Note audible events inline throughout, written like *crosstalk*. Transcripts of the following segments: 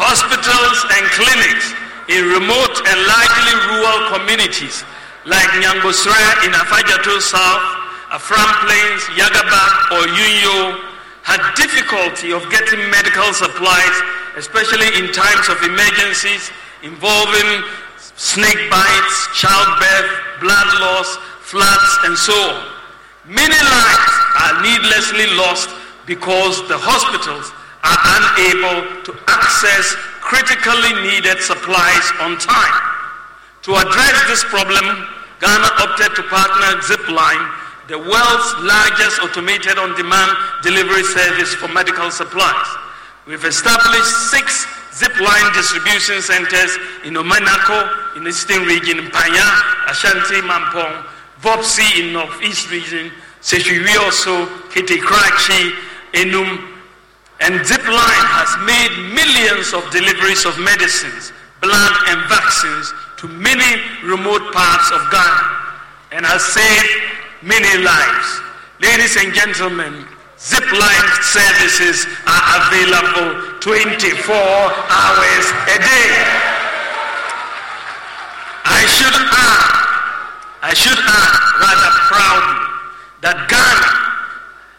hospitals and clinics in remote and largely rural communities like Nyangosra in Afadzato South, Afram Plains, Yagaba, or Yunyoo had difficulty of getting medical supplies, especially in times of emergencies involving snake bites, childbirth, blood loss, floods, and so on. Many lives are needlessly lost because the hospitals are unable to access critically needed supplies on time. To address this problem, Ghana opted to partner Zipline, the world's largest automated on-demand delivery service for medical supplies. We've established six Zipline distribution centers in Omenako, in the Eastern region, Panya, Ashanti, Mampong, Vobsi in Northeast region, Seshuri also, Kete-Krachi, Enum, and Zipline has made millions of deliveries of medicines, blood, and vaccines to many remote parts of Ghana and has saved many lives. Ladies and gentlemen, Zipline services are available 24 hours a day. I should add, I should add rather proudly that Ghana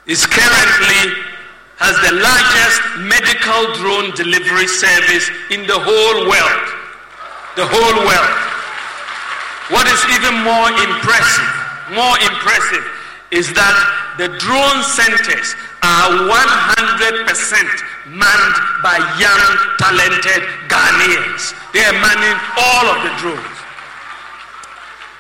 is currently has the largest medical drone delivery service in the whole world. The whole world. What is even more impressive, more impressive, is that the drone centers are 100% manned by young, talented Ghanaians. They are manning all of the drones.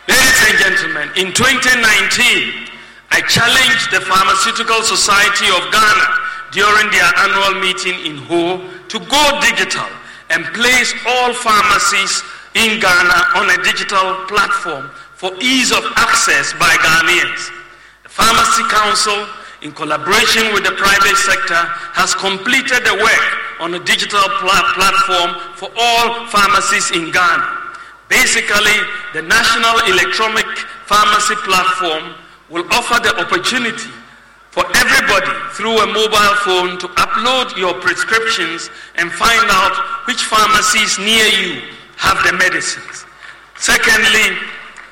Ladies and gentlemen, in 2019, I challenged the Pharmaceutical Society of Ghana during their annual meeting in Ho to go digital and place all pharmacies in Ghana on a digital platform for ease of access by Ghanaians. The Pharmacy Council, in collaboration with the private sector, has completed the work on a digital pl- platform for all pharmacies in Ghana. Basically, the National Electronic Pharmacy Platform will offer the opportunity for everybody through a mobile phone to upload your prescriptions and find out which pharmacies near you have the medicines. Secondly,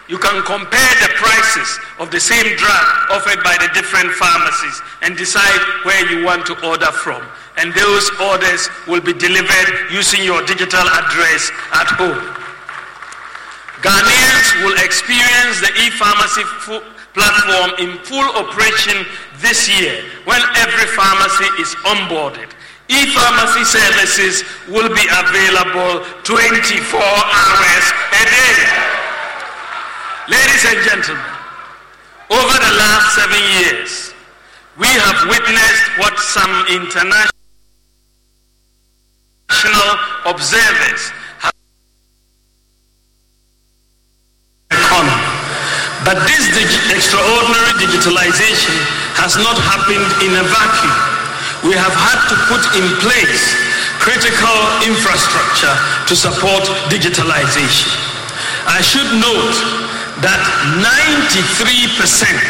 you can compare the prices of the same drug offered by the different pharmacies and decide where you want to order from. And those orders will be delivered using your digital address at home. Ghanaians will experience the e-pharmacy platform in full operation this year when every pharmacy is onboarded. E-pharmacy services will be available 24 hours a day. Ladies and gentlemen, over the last seven years, we have witnessed what some international observers But this dig- extraordinary digitalization has not happened in a vacuum. We have had to put in place critical infrastructure to support digitalization. I should note that 93%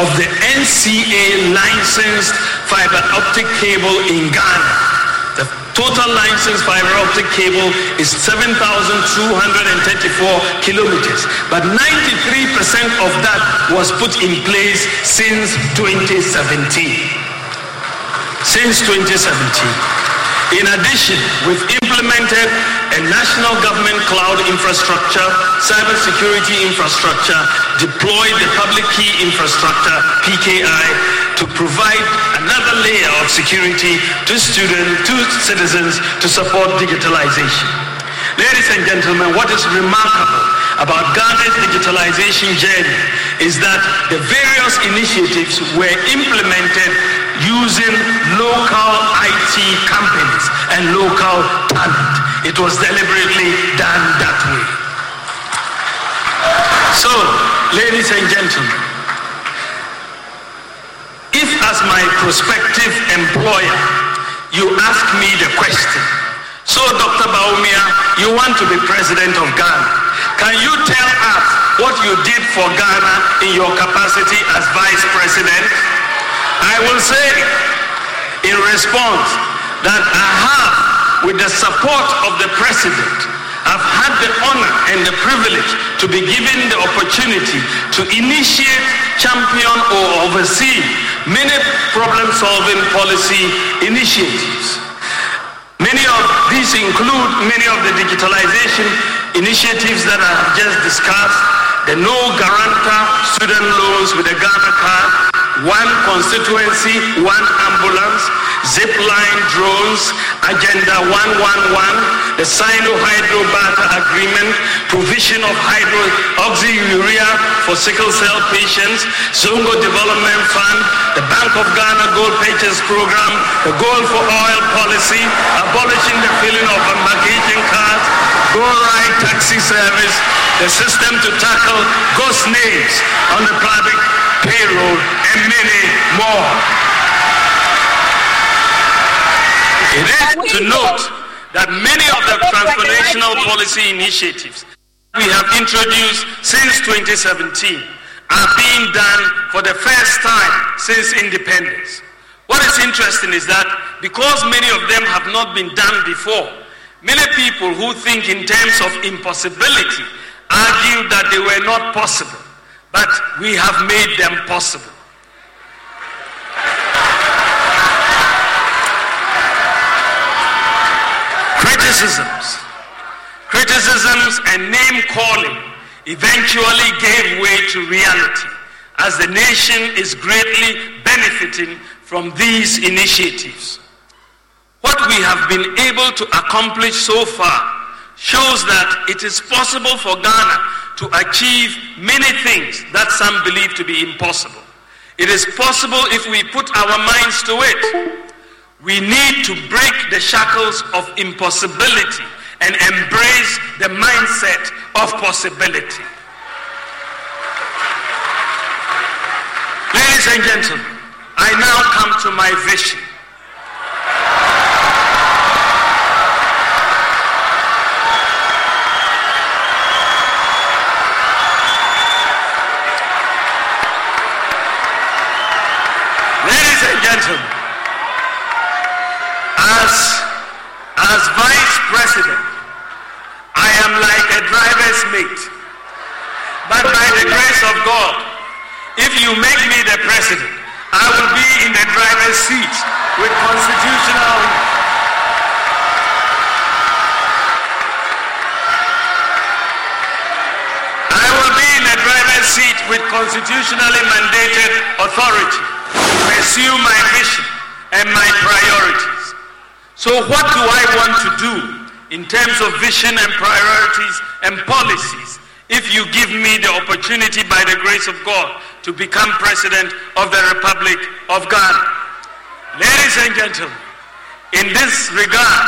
of the NCA licensed fiber optic cable in Ghana the total licensed fiber optic cable is 7,234 kilometers, but 93% of that was put in place since 2017. Since 2017. In addition, we've implemented a national government cloud infrastructure, cybersecurity infrastructure, deployed the public key infrastructure, PKI, to provide another layer of security to students, to citizens to support digitalization. Ladies and gentlemen, what is remarkable about Ghana's digitalization journey is that the various initiatives were implemented using local IT companies and local talent. It was deliberately done that way. So, ladies and gentlemen, if as my prospective employer, you ask me the question, so Dr. Bawumia, you want to be president of Ghana, can you tell us what you did for Ghana in your capacity as vice president? I will say in response that I have with the support of the president, I've had the honor and the privilege to be given the opportunity to initiate, champion, or oversee many problem-solving policy initiatives. Many of these include many of the digitalization initiatives that I have just discussed, the no guarantor student loans with the Ghana card, one constituency, one ambulance, Zipline drones, Agenda 111, the Sino-Hydro Barter Agreement, provision of hydroxyurea for sickle cell patients, Zongo Development Fund, the Bank of Ghana Gold Purchase Program, the Gold for Oil Policy, abolishing the filling of embarkation cards, Go Ride Taxi Service, the system to tackle ghost names on the public payroll, and many more. It is to note that many of the transformational policy initiatives we have introduced since 2017 are being done for the first time since independence. What is interesting is that because many of them have not been done before, many people who think in terms of impossibility argue that they were not possible, but we have made them possible. Criticisms, criticisms and name calling eventually gave way to reality as the nation is greatly benefiting from these initiatives. What we have been able to accomplish so far shows that it is possible for Ghana to achieve many things that some believe to be impossible. It is possible if we put our minds to it. We need to break the shackles of impossibility and embrace the mindset of possibility. Ladies and gentlemen, I now come to my vision. Gentlemen, as, as vice president, I am like a driver's mate. But by the grace of God, if you make me the president, I will be in the driver's seat with constitutional. I will be in the driver's seat with constitutionally mandated authority pursue my vision and my priorities. So, what do I want to do in terms of vision and priorities and policies if you give me the opportunity by the grace of God to become president of the Republic of Ghana? Ladies and gentlemen, in this regard,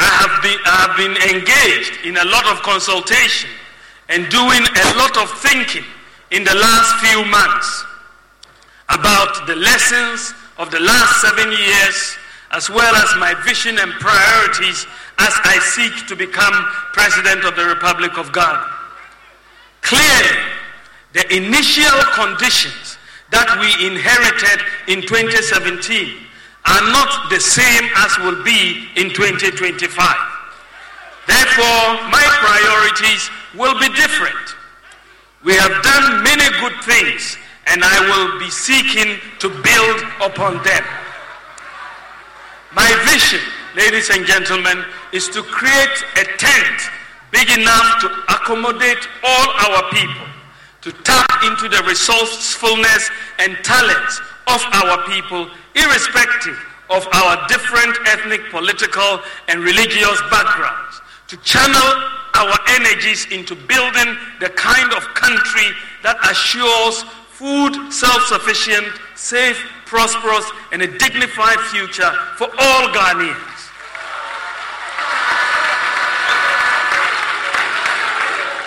I have been, I have been engaged in a lot of consultation and doing a lot of thinking in the last few months about the lessons of the last seven years, as well as my vision and priorities as I seek to become President of the Republic of Ghana. Clearly, the initial conditions that we inherited in 2017 are not the same as will be in 2025. Therefore, my priorities will be different. We have done many good things and I will be seeking to build upon them. My vision, ladies and gentlemen, is to create a tent big enough to accommodate all our people, to tap into the resourcefulness and talents of our people, irrespective of our different ethnic, political, and religious backgrounds, to channel our energies into building the kind of country that assures food self-sufficient, safe, prosperous, and a dignified future for all Ghanaians.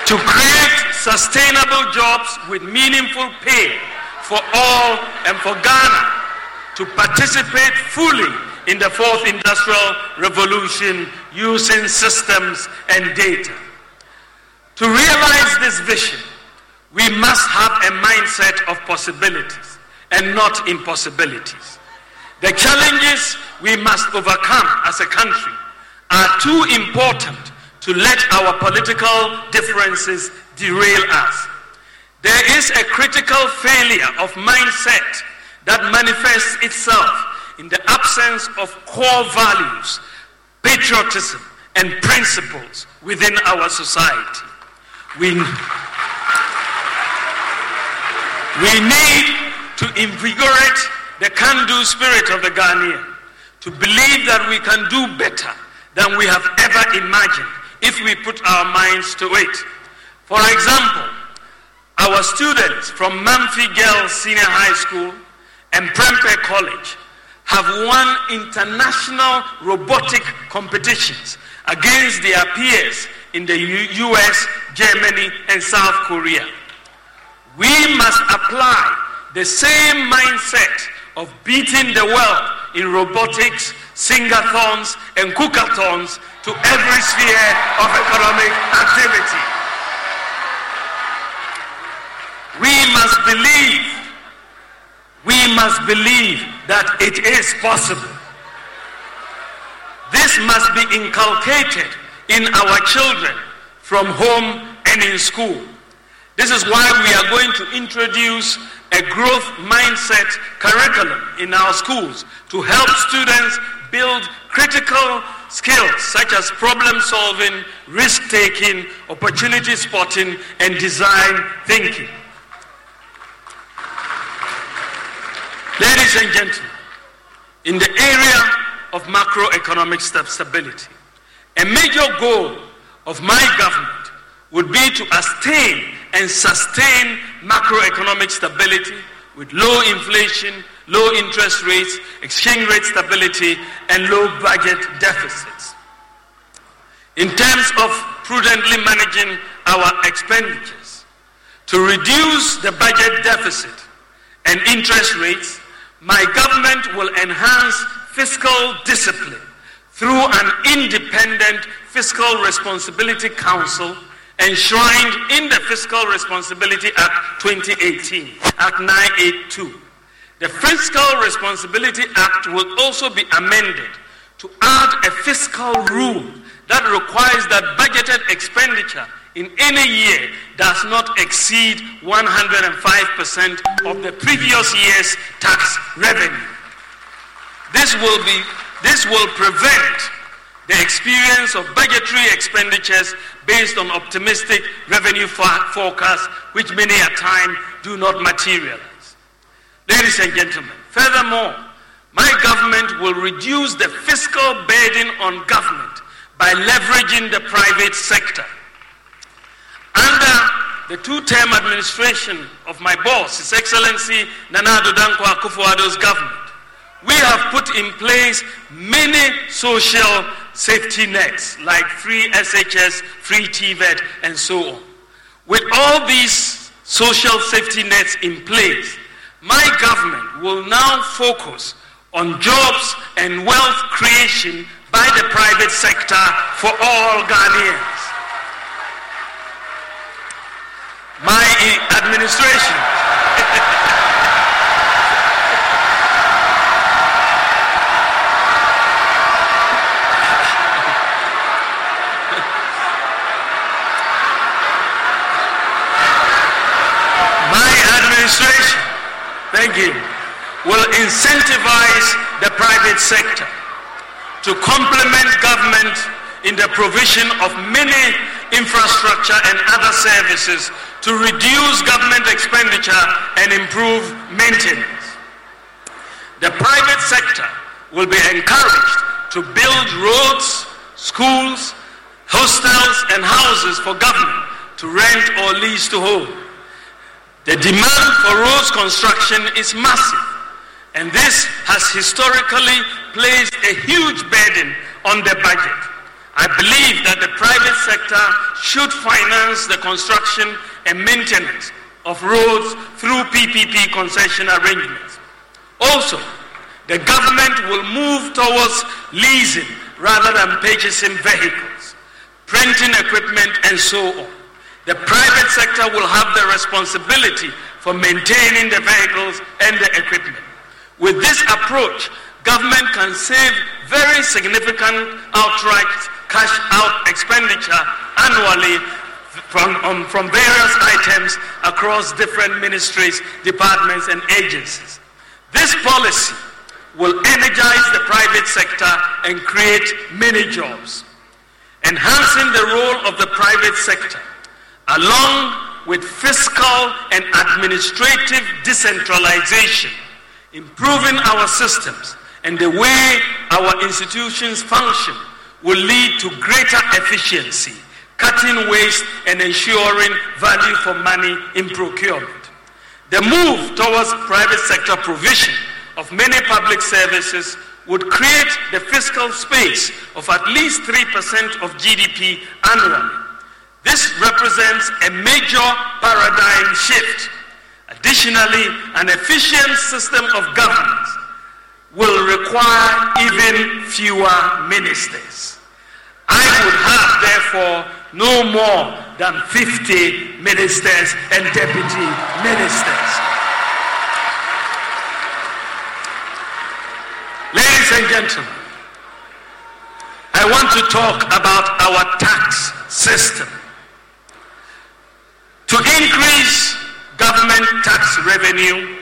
To create sustainable jobs with meaningful pay for all and for Ghana to participate fully in the fourth industrial revolution using systems and data. To realize this vision, we must have a mindset of possibilities and not impossibilities. The challenges we must overcome as a country are too important to let our political differences derail us. There is a critical failure of mindset that manifests itself in the absence of core values, patriotism, and principles within our society. We, we need to invigorate the can do spirit of the Ghanaian, to believe that we can do better than we have ever imagined if we put our minds to it. For example, our students from Mamfe Girls Senior High School and Prempeh College have won international robotic competitions against their peers in the US, Germany, and South Korea. We must apply the same mindset of beating the world in robotics, singathons, and cookathons to every sphere of economic activity. We must believe, we must believe that it is possible. This must be inculcated in our children from home and in school. This is why we are going to introduce a growth mindset curriculum in our schools to help students build critical skills such as problem solving, risk taking, opportunity spotting, and design thinking. Ladies and gentlemen, in the area of macroeconomic stability, a major goal of my government would be to attain and sustain macroeconomic stability with low inflation, low interest rates, exchange rate stability, and low budget deficits. In terms of prudently managing our expenditures, to reduce the budget deficit and interest rates, my government will enhance fiscal discipline through an independent Fiscal Responsibility Council enshrined in the Fiscal Responsibility Act 2018, Act 982. The Fiscal Responsibility Act will also be amended to add a fiscal rule that requires that budgeted expenditure in any year does not exceed 105% of the previous year's tax revenue. This will be this will prevent the experience of budgetary expenditures based on optimistic revenue forecasts, which many a time do not materialize. Ladies and gentlemen, furthermore, my government will reduce the fiscal burden on government by leveraging the private sector. Under the two-term administration of my boss, His Excellency Nana Dankwa Akufo-Addo's government, we have put in place many social safety nets like free SHS, free TVET, and so on. With all these social safety nets in place, my government will now focus on jobs and wealth creation by the private sector for all Ghanaians. My administration. *laughs* you, will incentivize the private sector to complement government in the provision of many infrastructure and other services to reduce government expenditure and improve maintenance. The private sector will be encouraged to build roads, schools, hostels, and houses for government to rent or lease to hold. The demand for roads construction is massive, and this has historically placed a huge burden on the budget. I believe that the private sector should finance the construction and maintenance of roads through PPP concession arrangements. Also, the government will move towards leasing rather than purchasing vehicles, printing equipment, and so on. The private sector will have the responsibility for maintaining the vehicles and the equipment. With this approach, government can save very significant outright cash out expenditure annually from, um, from various items across different ministries, departments, and agencies. This policy will energize the private sector and create many jobs. Enhancing the role of the private sector, along with fiscal and administrative decentralization, improving our systems and the way our institutions function will lead to greater efficiency, cutting waste and ensuring value for money in procurement. The move towards private sector provision of many public services would create the fiscal space of at least 3% of GDP annually. This represents a major paradigm shift. Additionally, an efficient system of governance will require even fewer ministers. I would have, therefore, no more than 50 ministers and deputy ministers. Ladies and gentlemen, I want to talk about our tax system. To increase government tax revenue,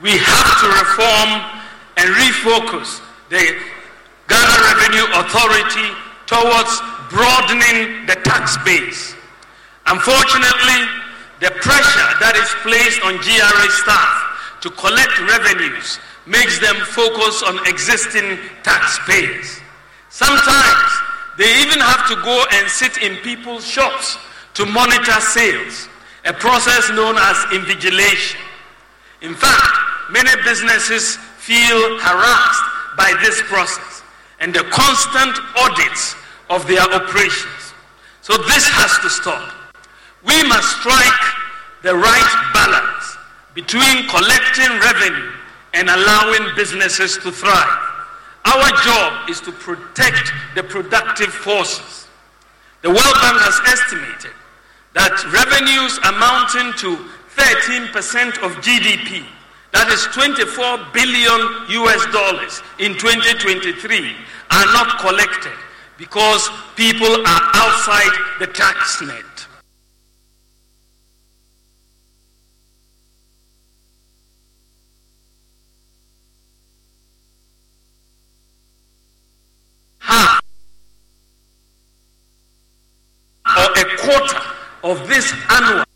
we have to reform and refocus the Ghana Revenue Authority towards broadening the tax base. Unfortunately, the pressure that is placed on GRA staff to collect revenues makes them focus on existing taxpayers. Sometimes they even have to go and sit in people's shops to monitor sales, a process known as invigilation. In fact, many businesses feel harassed by this process and the constant audits of their operations. So this has to stop. We must strike the right balance between collecting revenue and allowing businesses to thrive. Our job is to protect the productive forces. The World Bank has estimated that revenues amounting to 13% of GDP that is 24 billion US dollars in 2023 are not collected because people are outside the tax net. Or a quarter of this annual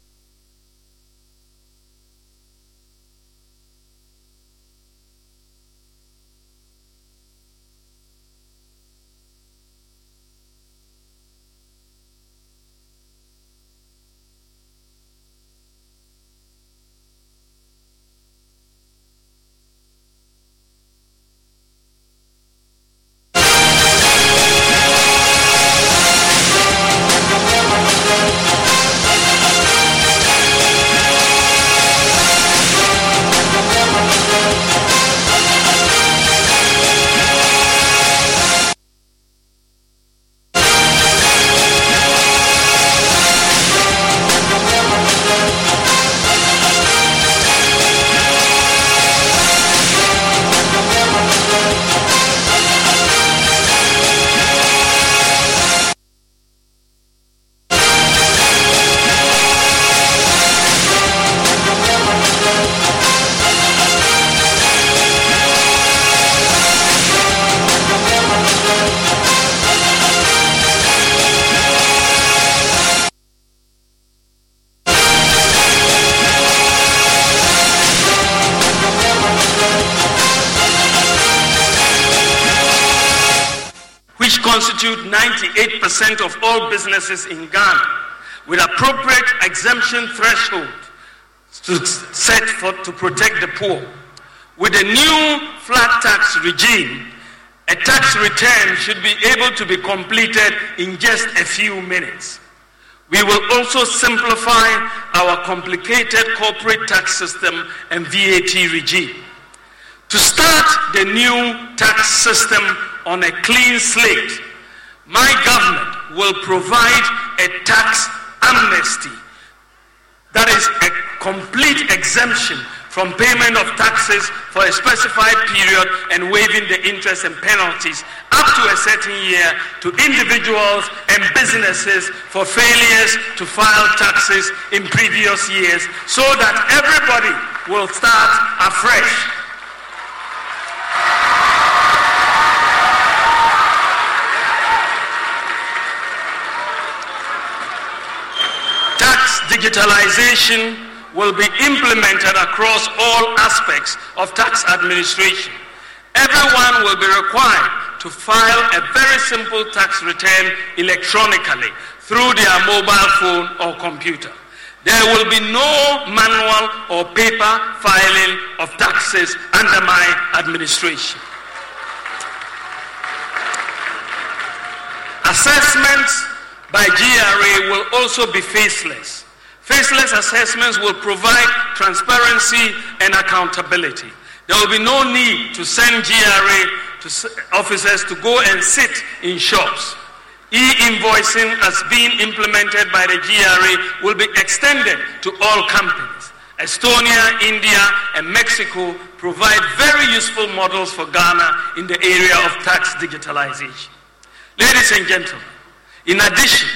98% of all businesses in Ghana, with appropriate exemption threshold to set for, to protect the poor. With a new flat tax regime, a tax return should be able to be completed in just a few minutes. We will also simplify our complicated corporate tax system and VAT regime. To start the new tax system on a clean slate, my government will provide a tax amnesty that is a complete exemption from payment of taxes for a specified period and waiving the interest and penalties up to a certain year to individuals and businesses for failures to file taxes in previous years so that everybody will start afresh digitalization will be implemented across all aspects of tax administration. Everyone will be required to file a very simple tax return electronically through their mobile phone or computer. There will be no manual or paper filing of taxes under my administration. Assessments by GRA will also be faceless. Faceless assessments will provide transparency and accountability. There will be no need to send GRA to officers to go and sit in shops. E-invoicing as being implemented by the GRA will be extended to all companies. Estonia, India, and Mexico provide very useful models for Ghana in the area of tax digitalization. Ladies and gentlemen, in addition,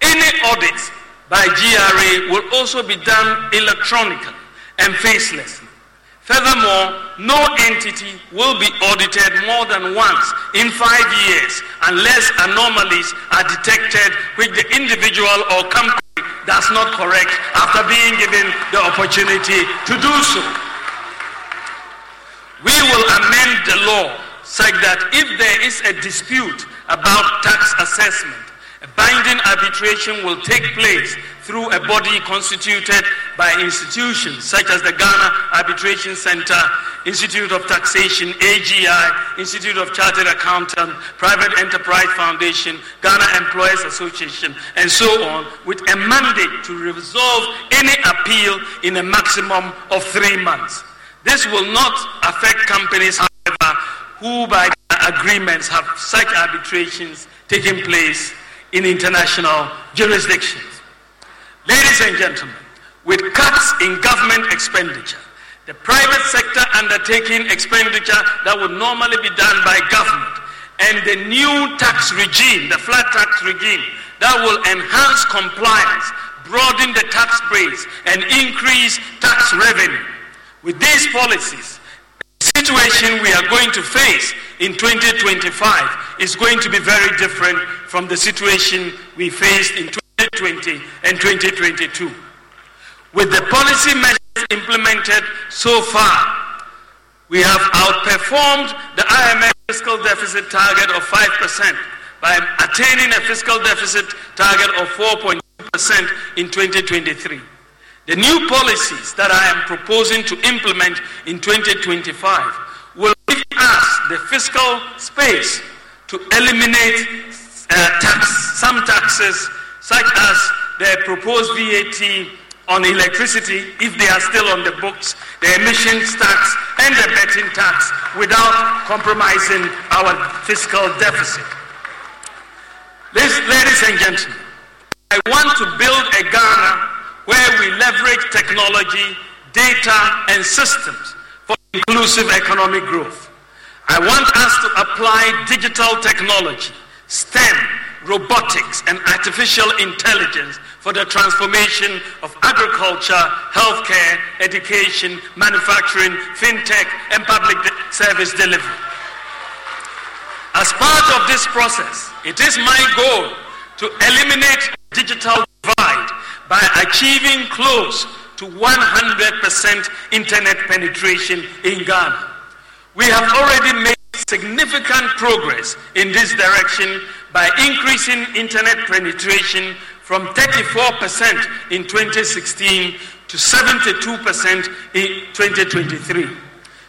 any audits by GRA will also be done electronically and facelessly. Furthermore, no entity will be audited more than once in five years unless anomalies are detected which the individual or company does not correct after being given the opportunity to do so. We will amend the law such that if there is a dispute about tax assessment, a binding arbitration will take place through a body constituted by institutions such as the Ghana Arbitration Center, Institute of Taxation, AGI, Institute of Chartered Accountants, Private Enterprise Foundation, Ghana Employers Association, and so on, with a mandate to resolve any appeal in a maximum of three months. This will not affect companies, however, who by agreements have such arbitrations taking place in international jurisdictions. Ladies and gentlemen, with cuts in government expenditure, the private sector undertaking expenditure that would normally be done by government, and the new tax regime, the flat tax regime, that will enhance compliance, broaden the tax base, and increase tax revenue. With these policies, the situation we are going to face in 2025 is going to be very different from the situation we faced in 2020 and 2022. With the policy measures implemented so far, we have outperformed the IMF fiscal deficit target of 5% by attaining a fiscal deficit target of 4.2% in 2023. The new policies that I am proposing to implement in 2025 will give us the fiscal space to eliminate uh, tax, some taxes, such as the proposed VAT on electricity, if they are still on the books, the emissions tax, and the betting tax, without compromising our fiscal deficit. Ladies and gentlemen, I want to build a Ghana where we leverage technology, data, and systems for inclusive economic growth. I want us to apply digital technology, STEM, robotics, and artificial intelligence for the transformation of agriculture, healthcare, education, manufacturing, fintech, and public service delivery. As part of this process, it is my goal to eliminate digital divide by achieving close to 100% internet penetration in Ghana. We have already made significant progress in this direction by increasing internet penetration from 34% in 2016 to 72% in 2023.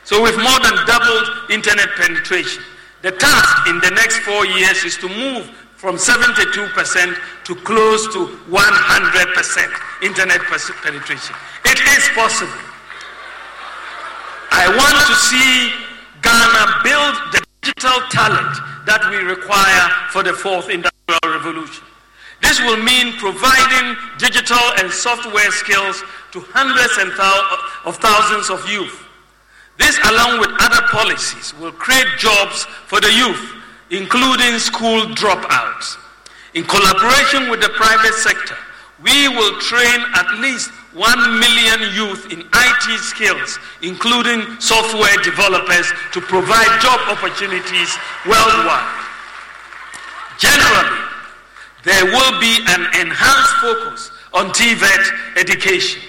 So we've more than doubled internet penetration. The task in the next four years is to move from 72% to close to 100% internet penetration. It is possible. I want to see Ghana build the digital talent that we require for the fourth industrial revolution. This will mean providing digital and software skills to hundreds and thou- of thousands of youth. This, along with other policies, will create jobs for the youth, including school dropouts. In collaboration with the private sector, we will train at least 1 million youth in IT skills, including software developers, to provide job opportunities worldwide. Generally, there will be an enhanced focus on TVET education.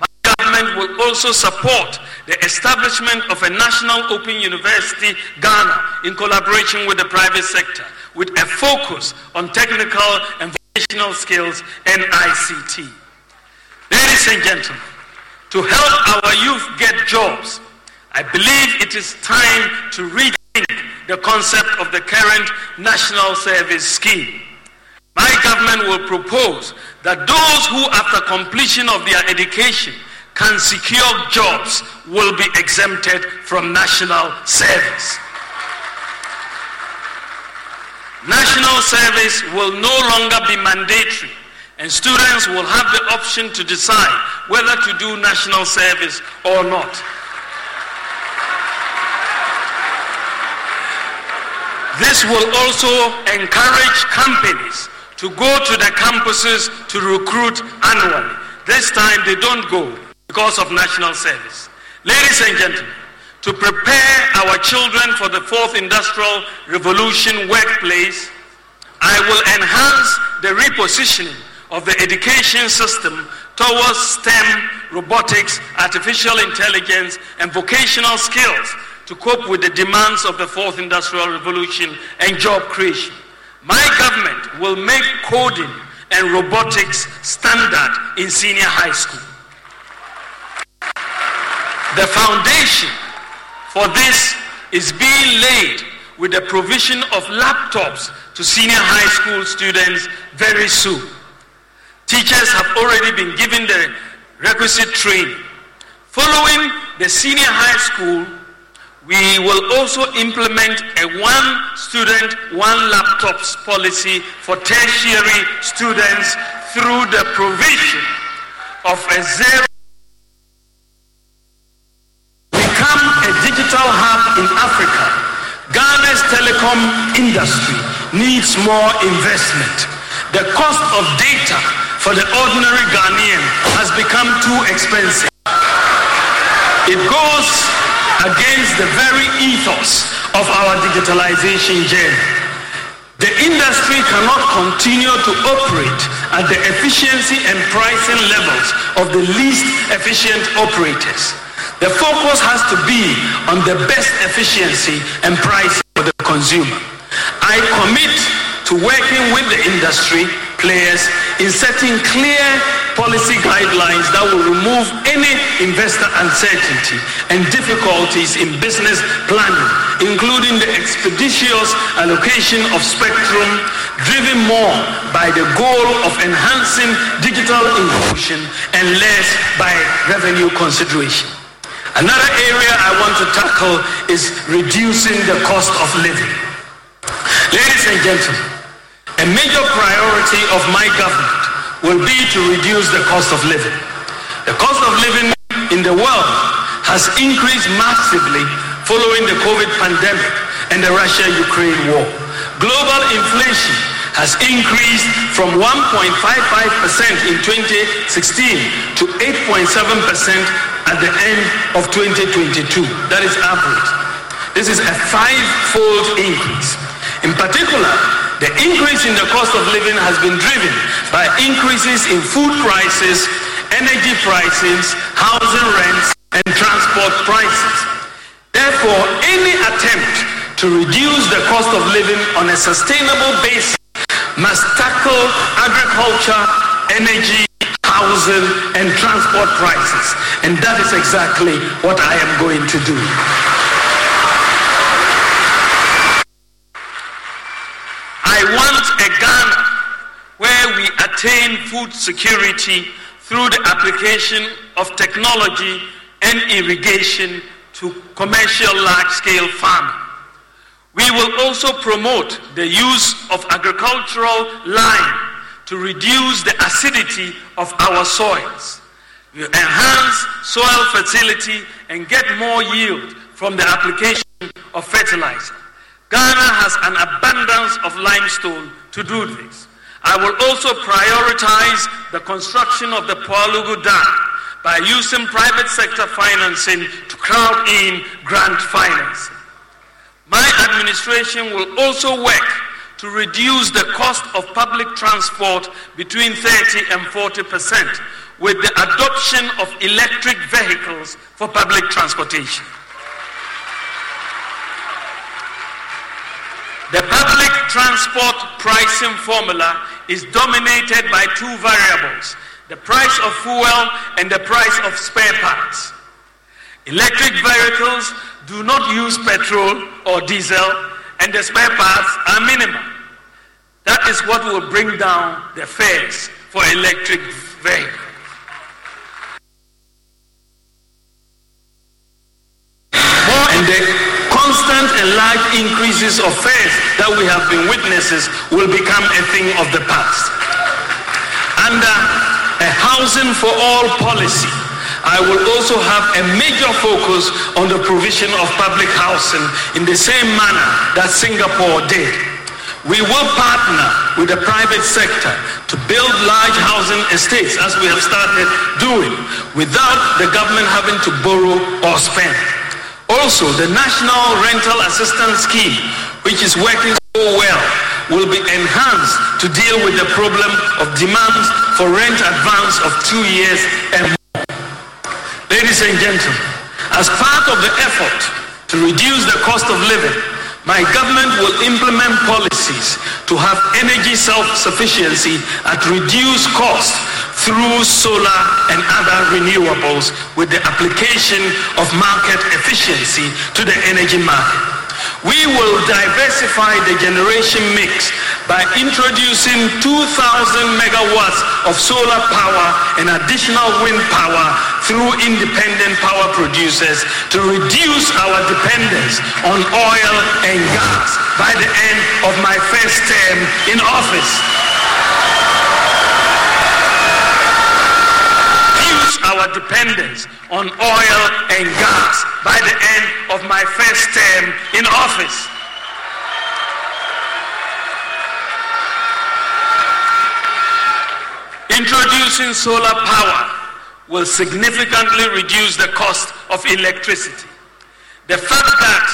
My government will also support the establishment of a national open university, Ghana, in collaboration with the private sector, with a focus on technical and vocational skills and ICT. Ladies and gentlemen, to help our youth get jobs, I believe it is time to rethink the concept of the current national service scheme. My government will propose that those who, after completion of their education, can secure jobs will be exempted from national service. National service will no longer be mandatory and students will have the option to decide whether to do national service or not. This will also encourage companies to go to the campuses to recruit annually. This time they don't go because of national service. Ladies and gentlemen, to prepare our children for the fourth industrial revolution workplace, I will enhance the repositioning of the education system towards STEM, robotics, artificial intelligence, and vocational skills to cope with the demands of the fourth industrial revolution and job creation. My government will make coding and robotics standard in senior high school. The foundation for this is being laid with the provision of laptops to senior high school students very soon. Teachers have already been given the requisite training. Following the senior high school, we will also implement a one student, one laptops policy for tertiary students through the provision of a zero become a digital hub in Africa. Ghana's telecom industry needs more investment. The cost of data for the ordinary Ghanaian has become too expensive. It goes against the very ethos of our digitalization journey. The industry cannot continue to operate at the efficiency and pricing levels of the least efficient operators. The focus has to be on the best efficiency and price for the consumer. I commit to working with the industry players in setting clear policy guidelines that will remove any investor uncertainty and difficulties in business planning, including the expeditious allocation of spectrum driven more by the goal of enhancing digital inclusion and less by revenue consideration. Another area I want to tackle is reducing the cost of living. Ladies and gentlemen, a major priority of my government will be to reduce the cost of living. The cost of living in the world has increased massively following the COVID pandemic and the Russia-Ukraine war. Global inflation has increased from 1.55% in 2016 to 8.7% at the end of 2022. That is average. This is a five-fold increase. In particular, the increase in the cost of living has been driven by increases in food prices, energy prices, housing rents, and transport prices. Therefore, any attempt to reduce the cost of living on a sustainable basis must tackle agriculture, energy, housing, and transport prices. And that is exactly what I am going to do. I want a Ghana where we attain food security through the application of technology and irrigation to commercial large-scale farming. We will also promote the use of agricultural lime to reduce the acidity of our soils. We enhance soil fertility and get more yield from the application of fertilizer. Ghana has an abundance of limestone to do this. I will also prioritize the construction of the Pwalugu Dam by using private sector financing to crowd in grant financing. My administration will also work to reduce the cost of public transport between 30 and 40 percent with the adoption of electric vehicles for public transportation. The public transport pricing formula is dominated by two variables the price of fuel and the price of spare parts. Electric vehicles do not use petrol or diesel, and the spare parts are minimal. That is what will bring down the fares for electric vehicles. More the constant and large increases of fares that we have been witnesses will become a thing of the past. Under a housing for all policy, I will also have a major focus on the provision of public housing in the same manner that Singapore did. We will partner with the private sector to build large housing estates as we have started doing without the government having to borrow or spend. Also, the National Rental Assistance Scheme, which is working so well, will be enhanced to deal with the problem of demands for rent advance of two years and more. Ladies and gentlemen, as part of the effort to reduce the cost of living, my government will implement policies to have energy self-sufficiency at reduced cost through solar and other renewables with the application of market efficiency to the energy market. We will diversify the generation mix by introducing 2,000 megawatts of solar power and additional wind power through independent power producers to reduce our dependence on oil and gas by the end of my first term in office. Reduce our dependence on oil and gas by the end of my first term in office. Introducing solar power will significantly reduce the cost of electricity. The fact that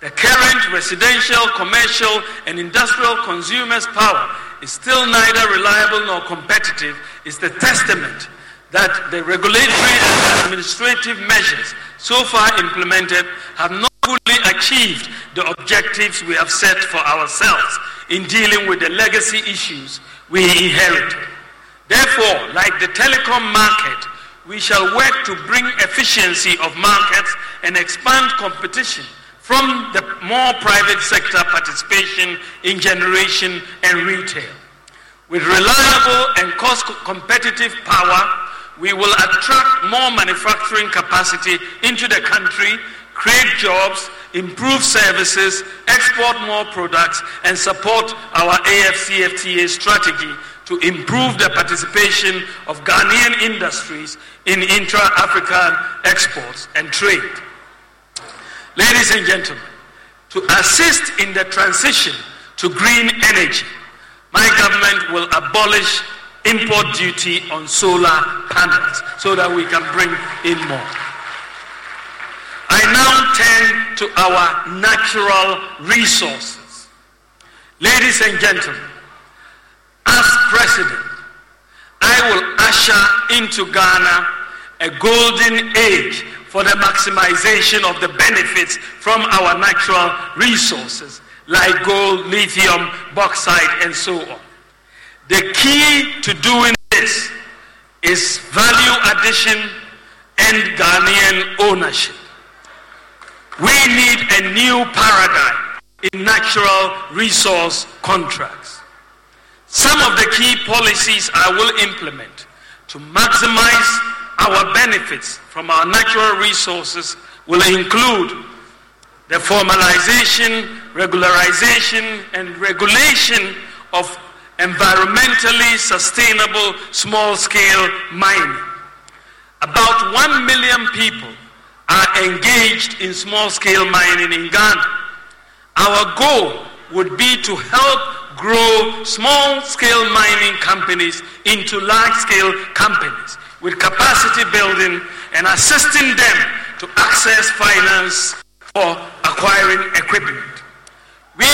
the current residential, commercial, and industrial consumers' power is still neither reliable nor competitive is the testament that the regulatory and administrative measures so far implemented have not fully achieved the objectives we have set for ourselves in dealing with the legacy issues we inherited. Therefore, like the telecom market, we shall work to bring efficiency of markets and expand competition from the more private sector participation in generation and retail. With reliable and cost competitive power, we will attract more manufacturing capacity into the country, create jobs, improve services, export more products, and support our AFCFTA strategy to improve the participation of Ghanaian industries in intra-African exports and trade. Ladies and gentlemen, to assist in the transition to green energy, my government will abolish import duty on solar panels so that we can bring in more. I now turn to our natural resources. Ladies and gentlemen, as president, I will usher into Ghana a golden age for the maximization of the benefits from our natural resources like gold, lithium, bauxite, and so on. The key to doing this is value addition and Ghanaian ownership. We need a new paradigm in natural resource contracts. Some of the key policies I will implement to maximize our benefits from our natural resources will include the formalization, regularization, and regulation of environmentally sustainable small scale mining. About 1 million people are engaged in small scale mining in Ghana. Our goal would be to help grow small scale mining companies into large scale companies with capacity building and assisting them to access finance for acquiring equipment. We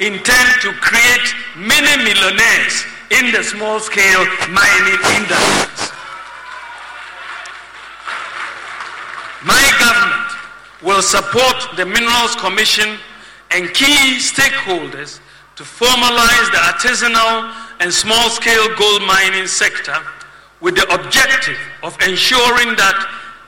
intend to create many millionaires in the small scale mining industries. My government will support the Minerals Commission and key stakeholders to formalize the artisanal and small scale gold mining sector with the objective of ensuring that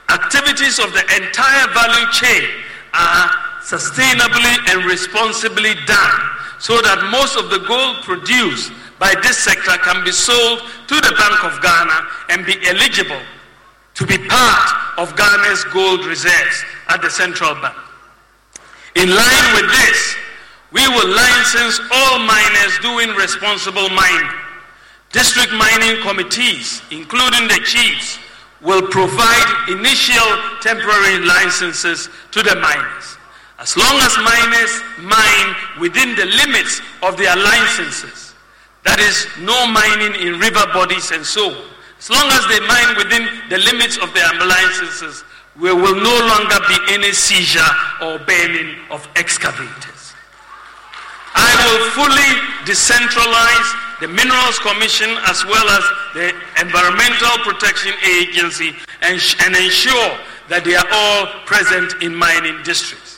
activities of the entire value chain are sustainably and responsibly done so that most of the gold produced by this sector can be sold to the Bank of Ghana and be eligible to be part of Ghana's gold reserves at the central bank. In line with this, we will license all miners doing responsible mining District mining committees, including the chiefs, will provide initial temporary licenses to the miners. As long as miners mine within the limits of their licenses, that is, no mining in river bodies and so on, as long as they mine within the limits of their licenses, there will no longer be any seizure or burning of excavators. I will fully decentralize the Minerals Commission as well as the Environmental Protection Agency and, and ensure that they are all present in mining districts.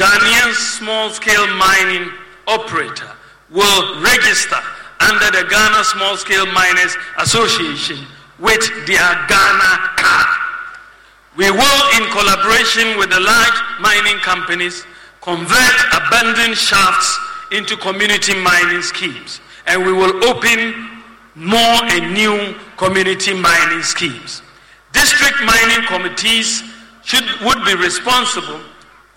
Ghanaian small-scale mining operator will register under the Ghana Small Scale Miners Association with their Ghana card. We will, in collaboration with the large mining companies, convert abandoned shafts into community mining schemes. And we will open more and new community mining schemes. District mining committees should, would be responsible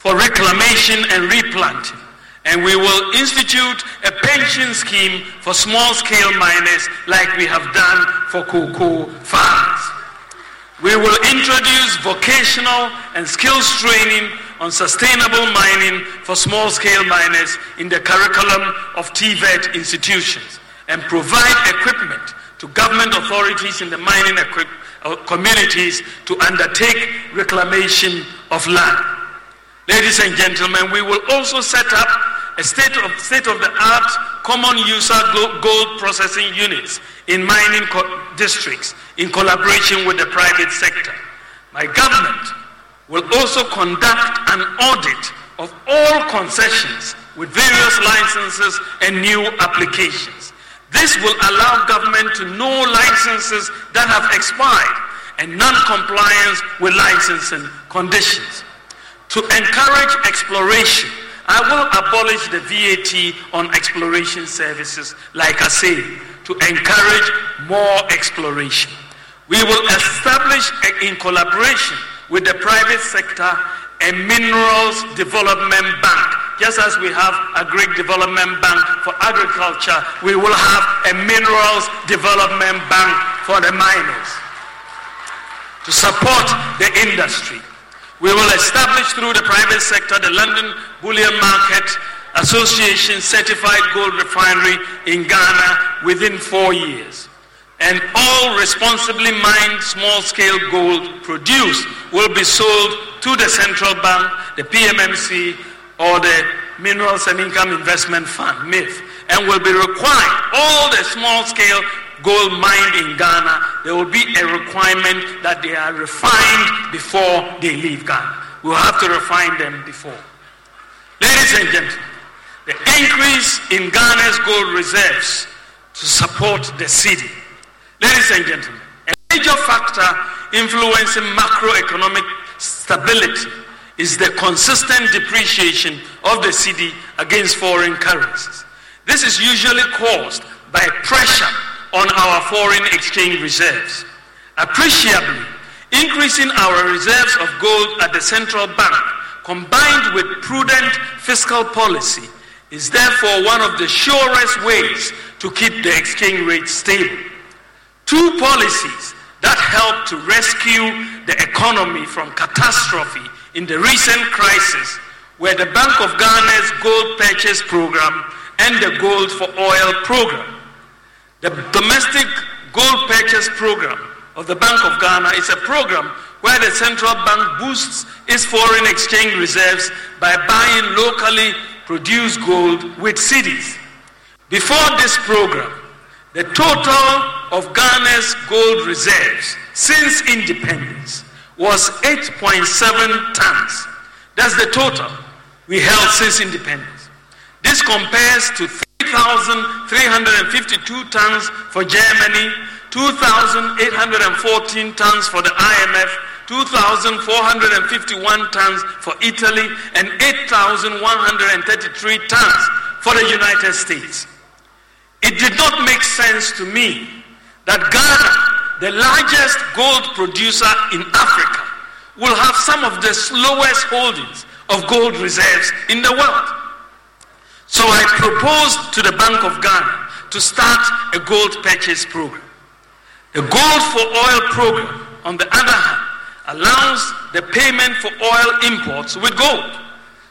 for reclamation and replanting. And we will institute a pension scheme for small scale miners like we have done for cocoa farmers. We will introduce vocational and skills training on sustainable mining for small scale miners in the curriculum of TVET institutions and provide equipment to government authorities in the mining uh, communities to undertake reclamation of land. Ladies and gentlemen, we will also set up a state of, state of the art common user gold processing units in mining districts in collaboration with the private sector. My government will also conduct an audit of all concessions with various licenses and new applications. This will allow government to know licenses that have expired and non-compliance with licensing conditions. To encourage exploration, I will abolish the VAT on exploration services, like I say, to encourage more exploration. We will establish, in collaboration with the private sector a minerals development bank. Just as we have a great development bank for agriculture, we will have a minerals development bank for the miners to support the industry. We will establish through the private sector the London Bullion Market Association certified gold refinery in Ghana within four years and all responsibly mined small scale gold produced will be sold to the central bank, the PMMC, or the Minerals and Income Investment Fund, MIF, and will be required. All the small scale gold mined in Ghana, there will be a requirement that they are refined before they leave Ghana. We'll have to refine them before. Ladies and gentlemen, the increase in Ghana's gold reserves to support the cedi Ladies and gentlemen, a major factor influencing macroeconomic stability is the consistent depreciation of the cedi against foreign currencies. This is usually caused by pressure on our foreign exchange reserves. Appreciably, increasing our reserves of gold at the central bank combined with prudent fiscal policy is therefore one of the surest ways to keep the exchange rate stable. Two policies that helped to rescue the economy from catastrophe in the recent crisis were the Bank of Ghana's gold purchase program and the gold for oil program. The domestic gold purchase program of the Bank of Ghana is a program where the central bank boosts its foreign exchange reserves by buying locally produced gold with cedis. Before this program, the total of Ghana's gold reserves since independence was 8.7 tons. That's the total we held since independence. This compares to 3,352 tons for Germany, 2,814 tons for the IMF, 2,451 tons for Italy, and 8,133 tons for the United States. It did not make sense to me that Ghana, the largest gold producer in Africa, will have some of the slowest holdings of gold reserves in the world. So I proposed to the Bank of Ghana to start a gold purchase program. The gold for oil program, on the other hand, allows the payment for oil imports with gold.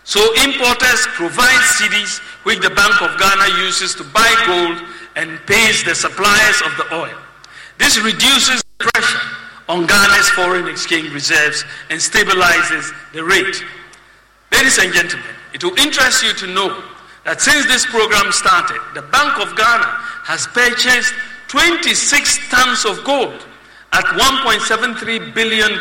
So importers provide cedis which the Bank of Ghana uses to buy gold and pays the suppliers of the oil. This reduces pressure on Ghana's foreign exchange reserves and stabilizes the rate. Ladies and gentlemen, it will interest you to know that since this program started, the Bank of Ghana has purchased 26 tons of gold at $1.73 billion.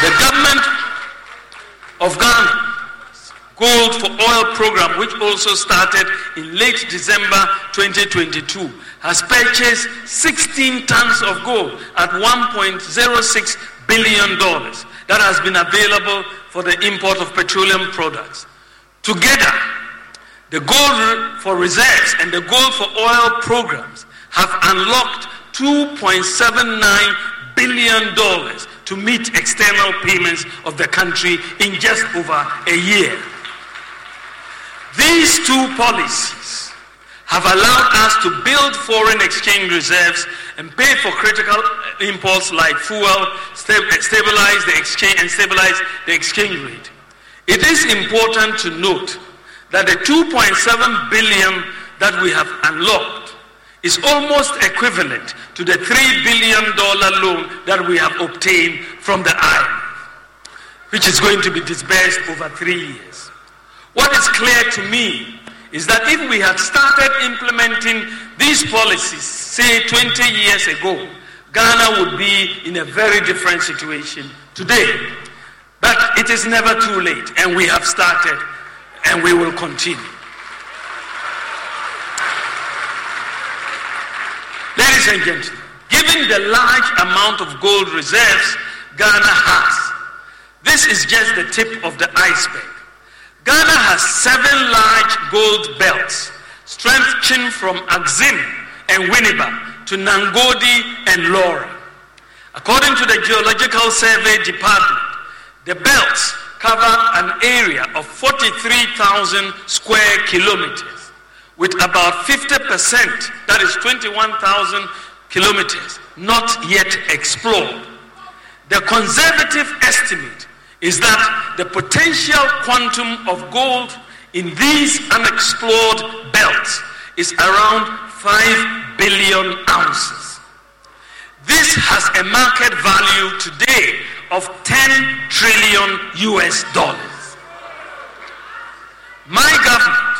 The government of Ghana Gold for Oil program, which also started in late December 2022, has purchased 16 tons of gold at $1.06 billion dollars that has been available for the import of petroleum products. Together, the gold for reserves and the gold for oil programs have unlocked $2.79 billion to meet external payments of the country in just over a year. These two policies have allowed us to build foreign exchange reserves and pay for critical imports like fuel, stabilize the exchange and stabilize the exchange rate. It is important to note that the 2.7 billion that we have unlocked is almost equivalent to the 3 billion dollar loan that we have obtained from the IMF, which is going to be disbursed over 3 years. What is clear to me is that if we had started implementing these policies, say 20 years ago, Ghana would be in a very different situation today. But it is never too late, and we have started, and we will continue. Ladies and gentlemen, given the large amount of gold reserves Ghana has, this is just the tip of the iceberg. Ghana has seven large gold belts stretching from Axim and Winneba to Nangodi and Lawra. According to the Geological Survey Department, the belts cover an area of 43,000 square kilometers, with about 50%, that is 21,000 kilometers, not yet explored. The conservative estimate is that the potential quantum of gold in these unexplored belts is around 5 billion ounces. This has a market value today of 10 trillion US dollars. My government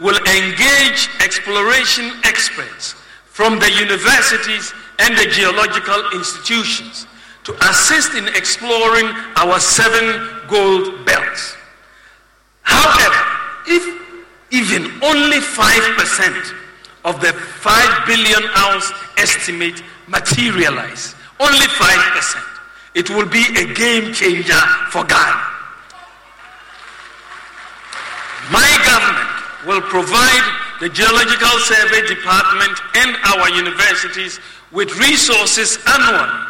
will engage exploration experts from the universities and the geological institutions to assist in exploring our seven gold belts. However, if even only 5% of the 5 billion ounce estimate materialize, only 5%, it will be a game changer for Ghana. My government will provide the Geological Survey Department and our universities with resources annually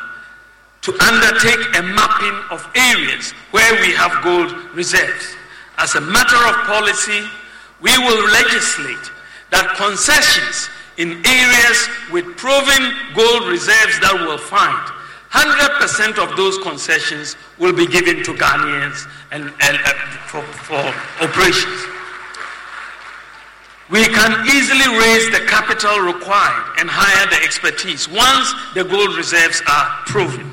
to undertake a mapping of areas where we have gold reserves. As a matter of policy, we will legislate that concessions in areas with proven gold reserves that we'll find, 100% of those concessions will be given to Ghanaians and, and uh, for, for operations. We can easily raise the capital required and hire the expertise once the gold reserves are proven.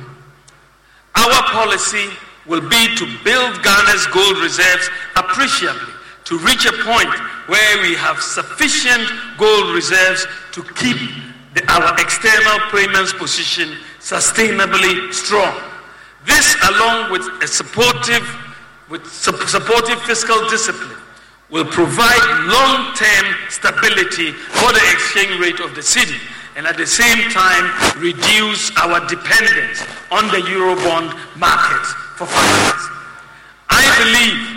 Our policy will be to build Ghana's gold reserves appreciably to reach a point where we have sufficient gold reserves to keep the, our external payments position sustainably strong. This, along with a supportive, with su- supportive fiscal discipline, will provide long-term stability for the exchange rate of the cedi and at the same time reduce our dependence on the Eurobond market for finance. I believe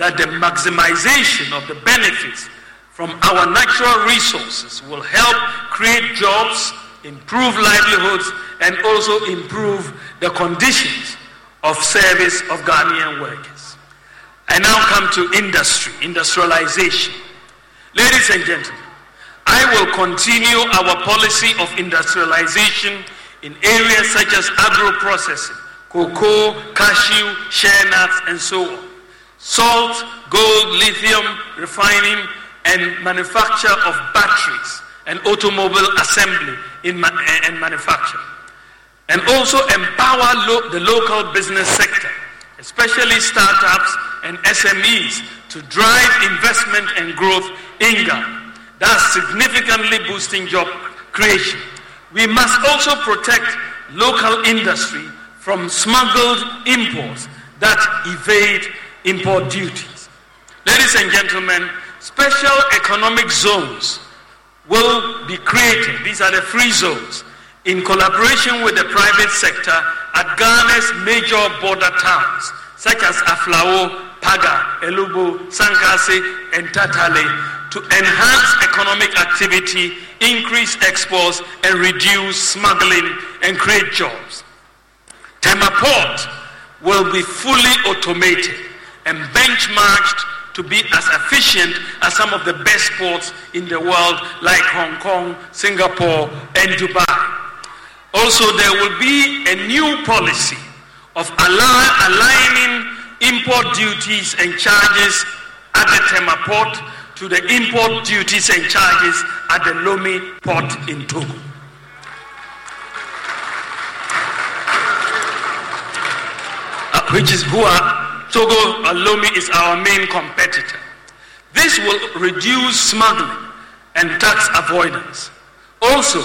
that the maximization of the benefits from our natural resources will help create jobs, improve livelihoods, and also improve the conditions of service of Ghanaian workers. I now come to industry, industrialization. Ladies and gentlemen, I will continue our policy of industrialization in areas such as agro-processing, cocoa, cashew, shea nuts, and so on salt, gold, lithium refining, and manufacture of batteries and automobile assembly in ma- eh, and manufacture. And also empower lo- the local business sector, especially startups and SMEs, to drive investment and growth in Ghana. That's significantly boosting job creation. We must also protect local industry from smuggled imports that evade import duties. Ladies and gentlemen, special economic zones will be created. These are the free zones in collaboration with the private sector at Ghana's major border towns such as Aflao, Paga, Elubo, Sankase, and Tatale to enhance economic activity, increase exports, and reduce smuggling and create jobs. Tema Port will be fully automated and benchmarked to be as efficient as some of the best ports in the world, like Hong Kong, Singapore, and Dubai. Also, there will be a new policy of aligning import duties and charges at the Tema port to the import duties and charges at the Lomé port in Togo. Uh, which is who are Togo Lomé is our main competitor. This will reduce smuggling and tax avoidance. Also,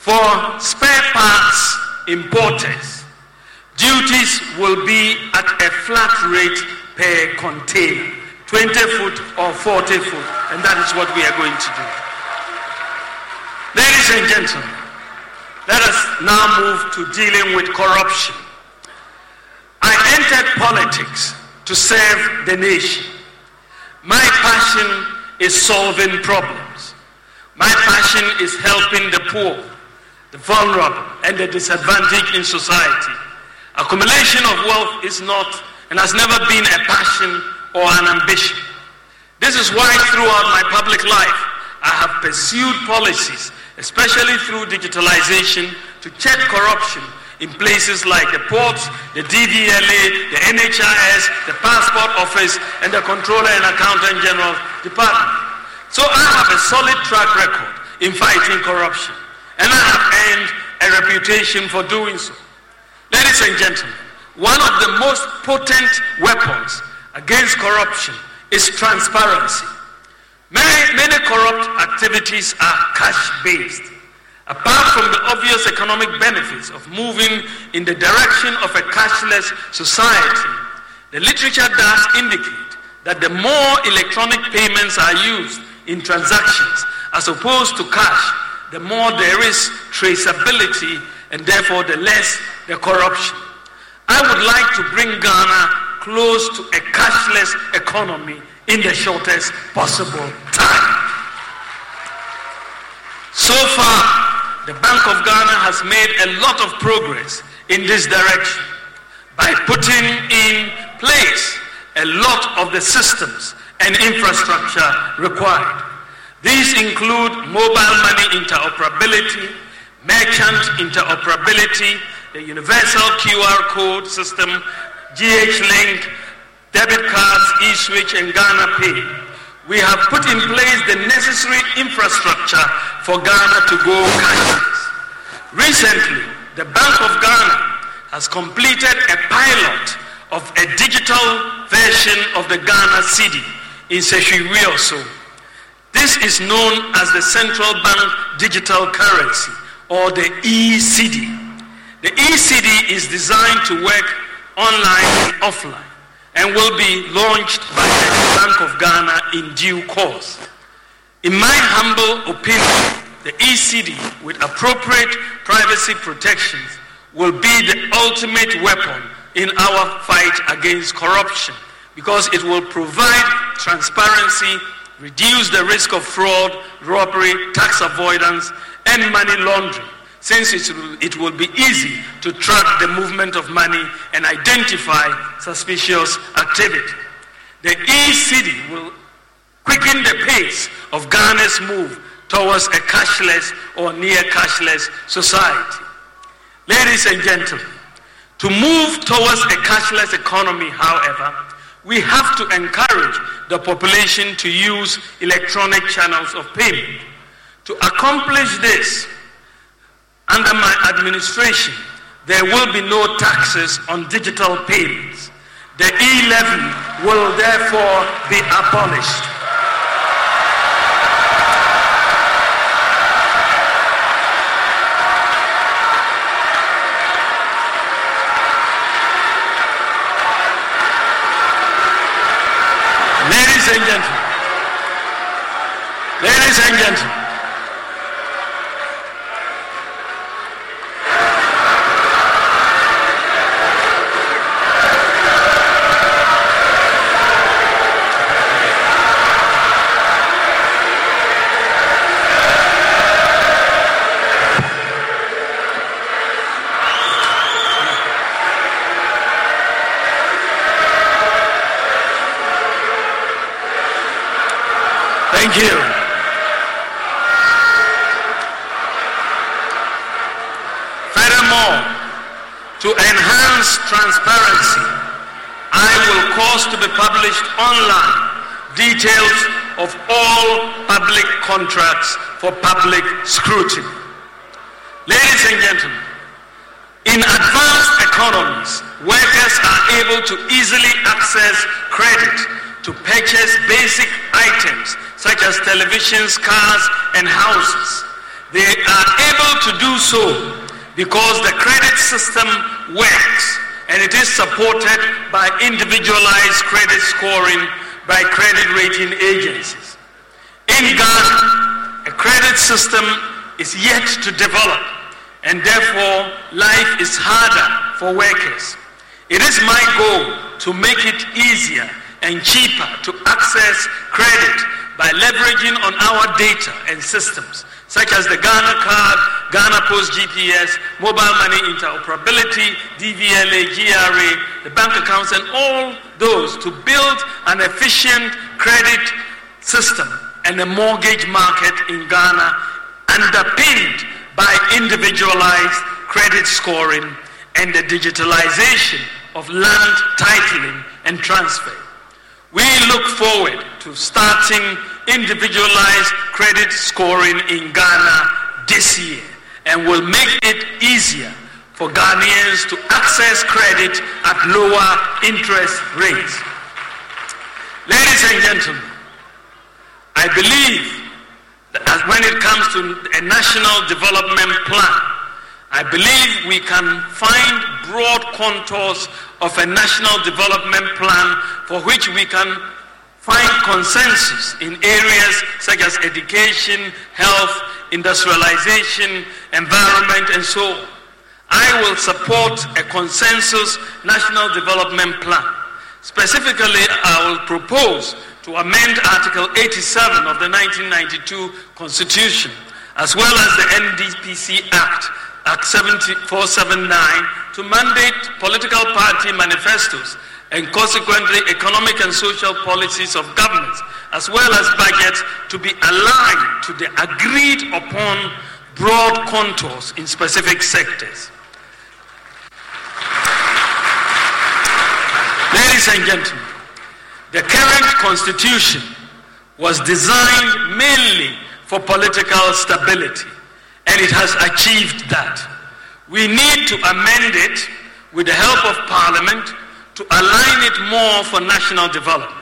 for spare parts importers, duties will be at a flat rate per container, 20 foot or 40 foot, and that is what we are going to do. Ladies and gentlemen, let us now move to dealing with corruption. I entered politics to serve the nation. My passion is solving problems. My passion is helping the poor, the vulnerable, and the disadvantaged in society. Accumulation of wealth is not and has never been a passion or an ambition. This is why throughout my public life I have pursued policies, especially through digitalization, to check corruption in places like the ports, the DVLA, the NHIS, the Passport Office, and the Controller and Accountant General Department. So I have a solid track record in fighting corruption, and I have earned a reputation for doing so. Ladies and gentlemen, one of the most potent weapons against corruption is transparency. Many, many corrupt activities are cash-based. Apart from the obvious economic benefits of moving in the direction of a cashless society, the literature does indicate that the more electronic payments are used in transactions as opposed to cash, the more there is traceability and therefore the less the corruption. I would like to bring Ghana close to a cashless economy in the shortest possible time. So far, the Bank of Ghana has made a lot of progress in this direction by putting in place a lot of the systems and infrastructure required. These include mobile money interoperability, merchant interoperability, the universal QR code system, GH Link, debit cards, e-zwich, and Ghana Pay. We have put in place the necessary infrastructure for Ghana to go cashless. Recently, the Bank of Ghana has completed a pilot of a digital version of the Ghana cedi in Seshwiwioso. This is known as the Central Bank Digital Currency or the e-cedi. The e-cedi is designed to work online and offline and will be launched by the Bank of Ghana in due course. In my humble opinion, the e-cedi with appropriate privacy protections will be the ultimate weapon in our fight against corruption because it will provide transparency, reduce the risk of fraud, robbery, tax avoidance, and money laundering since it will be easy to track the movement of money and identify suspicious activity. The e-cedi will quicken the pace of Ghana's move towards a cashless or near cashless society. Ladies and gentlemen, to move towards a cashless economy, however, we have to encourage the population to use electronic channels of payment. To accomplish this, under my administration, there will be no taxes on digital payments. The e-levy will therefore be abolished. Ladies and gentlemen, ladies and gentlemen, Thank you. Furthermore, to enhance transparency, I will cause to be published online details of all public contracts for public scrutiny. Ladies and gentlemen, in advanced economies, workers are able to easily access credit to purchase basic items such as televisions, cars, and houses. They are able to do so because the credit system works and it is supported by individualized credit scoring by credit rating agencies. In Ghana, a credit system is yet to develop and therefore life is harder for workers. It is my goal to make it easier and cheaper to access credit by leveraging on our data and systems such as the Ghana card, Ghana Post GPS, mobile money interoperability, DVLA, GRA, the bank accounts, and all those to build an efficient credit system and the mortgage market in Ghana underpinned by individualized credit scoring and the digitalization of land titling and transfer. We look forward to starting individualized credit scoring in Ghana this year and will make it easier for Ghanaians to access credit at lower interest rates. Ladies and gentlemen, I believe that when it comes to a national development plan, I believe we can find broad contours of a national development plan for which we can find consensus in areas such as education, health, industrialization, environment, and so on. I will support a consensus national development plan. Specifically, I will propose to amend Article 87 of the 1992 Constitution, as well as the NDPC Act, Act 7479, to mandate political party manifestos and consequently economic and social policies of governments as well as budgets to be aligned to the agreed upon broad contours in specific sectors. Ladies and gentlemen, the current constitution was designed mainly for political stability, and it has achieved that. We need to amend it with the help of Parliament to align it more for national development.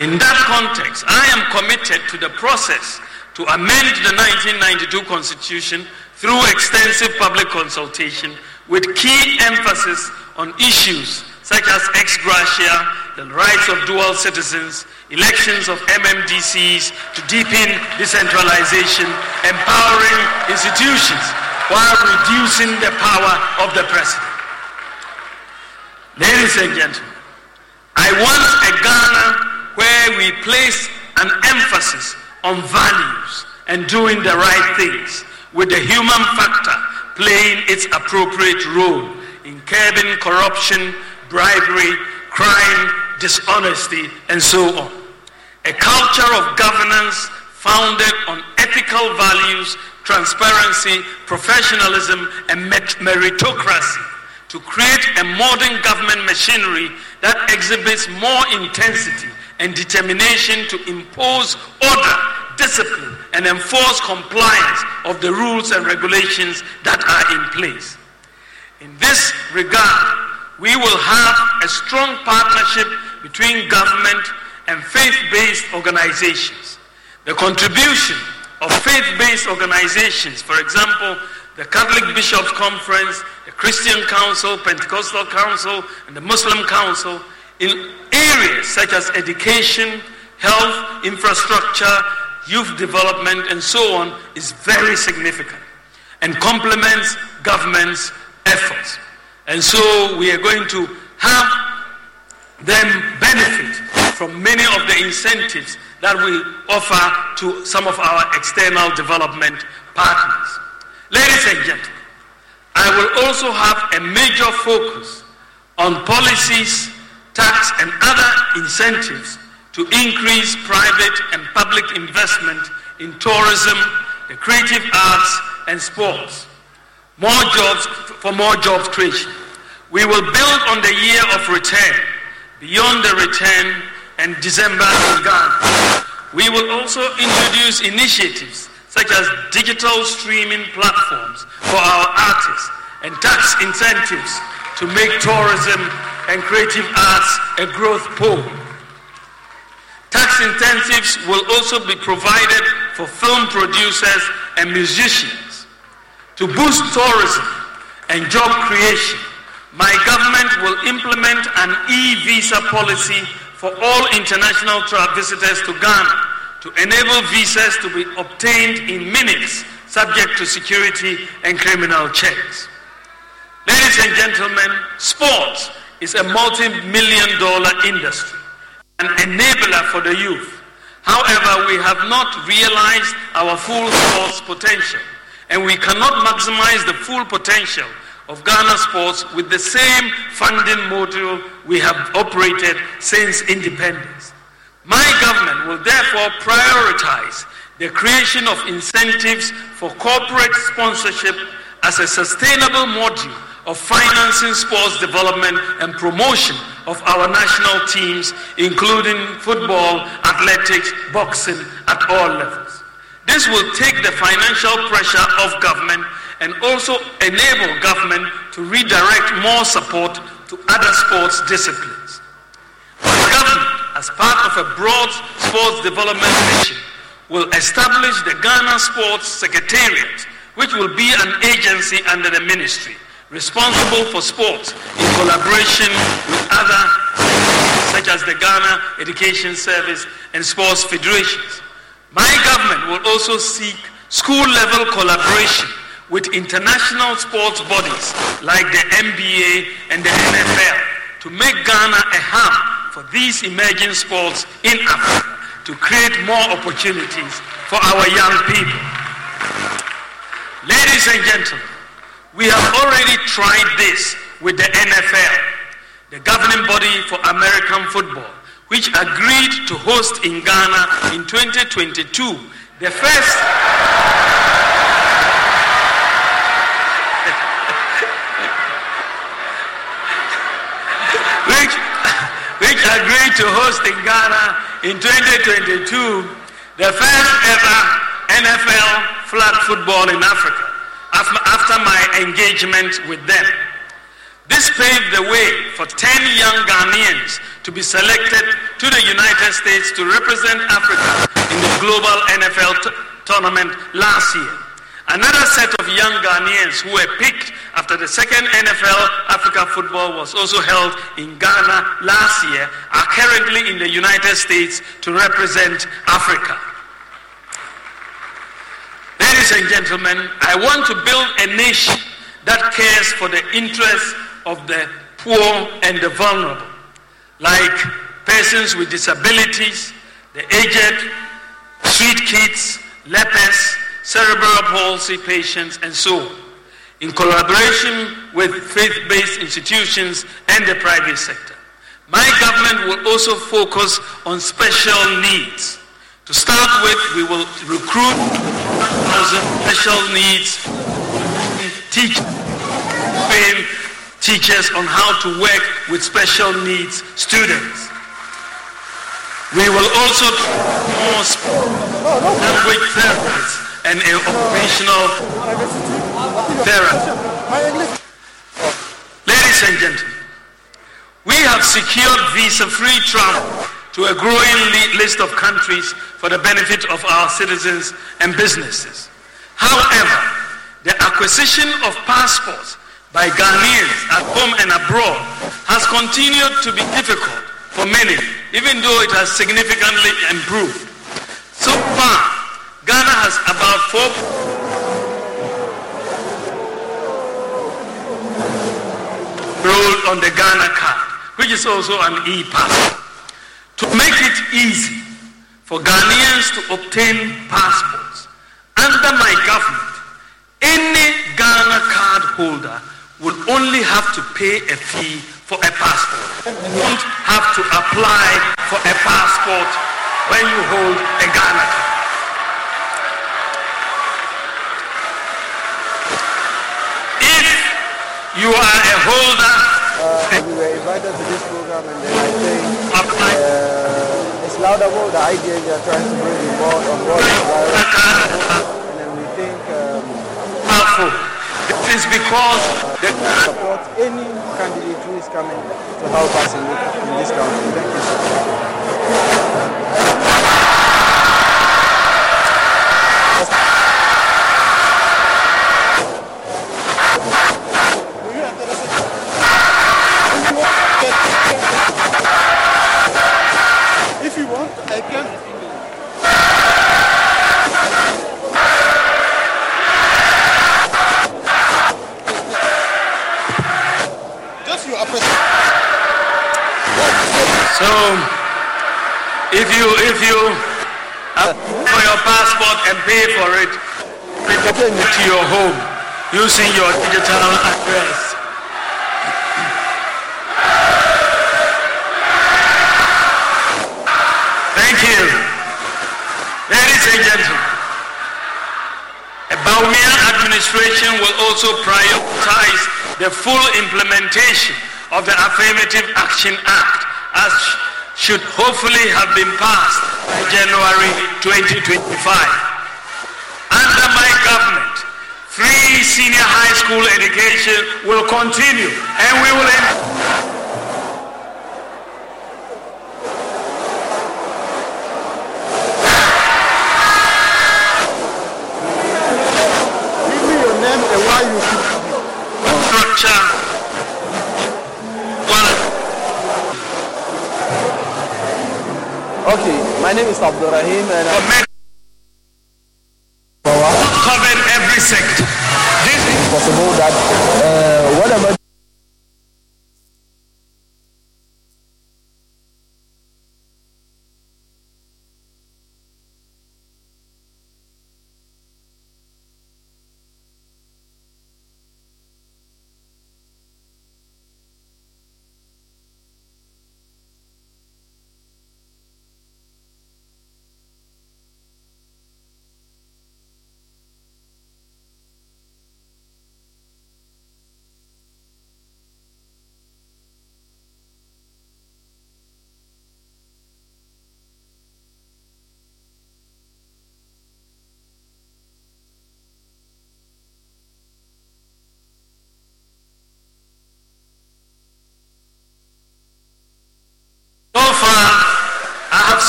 In that context, I am committed to the process to amend the 1992 Constitution through extensive public consultation with key emphasis on issues such as ex gratia, the rights of dual citizens, elections of MMDCs to deepen decentralization, empowering institutions while reducing the power of the president. Ladies and gentlemen, I want a Ghana where we place an emphasis on values and doing the right things, with the human factor playing its appropriate role in curbing corruption, bribery, crime, dishonesty, and so on. A culture of governance founded on ethical values, transparency, professionalism, and meritocracy to create a modern government machinery that exhibits more intensity and determination to impose order, discipline, and enforce compliance of the rules and regulations that are in place. In this regard, we will have a strong partnership between government and faith-based organizations. The contribution of faith-based organizations, for example, the Catholic Bishops' Conference, the Christian Council, Pentecostal Council, and the Muslim Council, in areas such as education, health, infrastructure, youth development, and so on is very significant and complements government's efforts. And so we are going to have them benefit from many of the incentives that we offer to some of our external development partners. Ladies and gentlemen, I will also have a major focus on policies tax and other incentives to increase private and public investment in tourism, the creative arts, and sports. More jobs for more jobs creation. We will build on the year of return, beyond the return, and December in Ghana. We will also introduce initiatives such as digital streaming platforms for our artists and tax incentives to make tourism and creative arts a growth pole. Tax incentives will also be provided for film producers and musicians. To boost tourism and job creation, my government will implement an e-visa policy for all international visitors to Ghana to enable visas to be obtained in minutes subject to security and criminal checks. Ladies and gentlemen, sports is a multi-million dollar industry, an enabler for the youth. However, we have not realized our full sports potential, and we cannot maximize the full potential of Ghana sports with the same funding model we have operated since independence. My government will therefore prioritize the creation of incentives for corporate sponsorship as a sustainable module of financing sports development and promotion of our national teams, including football, athletics, boxing at all levels. This will take the financial pressure off government and also enable government to redirect more support to other sports disciplines. The government, as part of a broad sports development mission, will establish the Ghana Sports Secretariat, which will be an agency under the ministry responsible for sports in collaboration with other such as the Ghana Education Service and sports federations. My government will also seek school level collaboration with international sports bodies like the NBA and the NFL to make Ghana a hub for these emerging sports in Africa to create more opportunities for our young people. Ladies and gentlemen, we have already tried this with the NFL, the governing body for American football, which agreed to host in Ghana in 2022 the first *laughs* which, which agreed to host in Ghana in 2022 the first ever NFL flag football in Africa after my engagement with them. This paved the way for 10 young Ghanaians to be selected to the United States to represent Africa in the global NFL t- tournament last year. Another set of young Ghanaians who were picked after the second NFL Africa football was also held in Ghana last year are currently in the United States to represent Africa. Ladies and gentlemen, I want to build a nation that cares for the interests of the poor and the vulnerable, like persons with disabilities, the aged, street kids, lepers, cerebral palsy patients, and so on, in collaboration with faith-based institutions and the private sector. My government will also focus on special needs. To start with, we will recruit 1,000 special needs teachers, teachers on how to work with special needs students. We will also more language therapists and occupational therapy. Ladies and gentlemen, we have secured visa-free travel to a growing list of countries for the benefit of our citizens and businesses. However, the acquisition of passports by Ghanaians at home and abroad has continued to be difficult for many, even though it has significantly improved. So far, Ghana has about four rolled on the Ghana card, which is also an e-passport. To make it easy for Ghanaians to obtain passports, under my government, any Ghana card holder will only have to pay a fee for a passport. You won't have to apply for a passport when you hold a Ghana card. If you are a holder, Uh, we were invited to this program and then I think uh, it's laudable the idea you are trying to bring on board on board. And then we think um, powerful. Is because the support any candidate who is coming to help us in, in this country. Thank you So, if you if you apply for your passport and pay for it, it to your home using your digital address. Thank you, ladies and gentlemen. A Bawumia administration will also prioritize the full implementation of the Affirmative Action Act as should hopefully have been passed by January 2025. Under my government, free senior high school education will continue and we will en- Give me your name and why you should. structure one Okay, my name is Abdul Rahim and I'm men covered every sector. This is possible that uh, whatever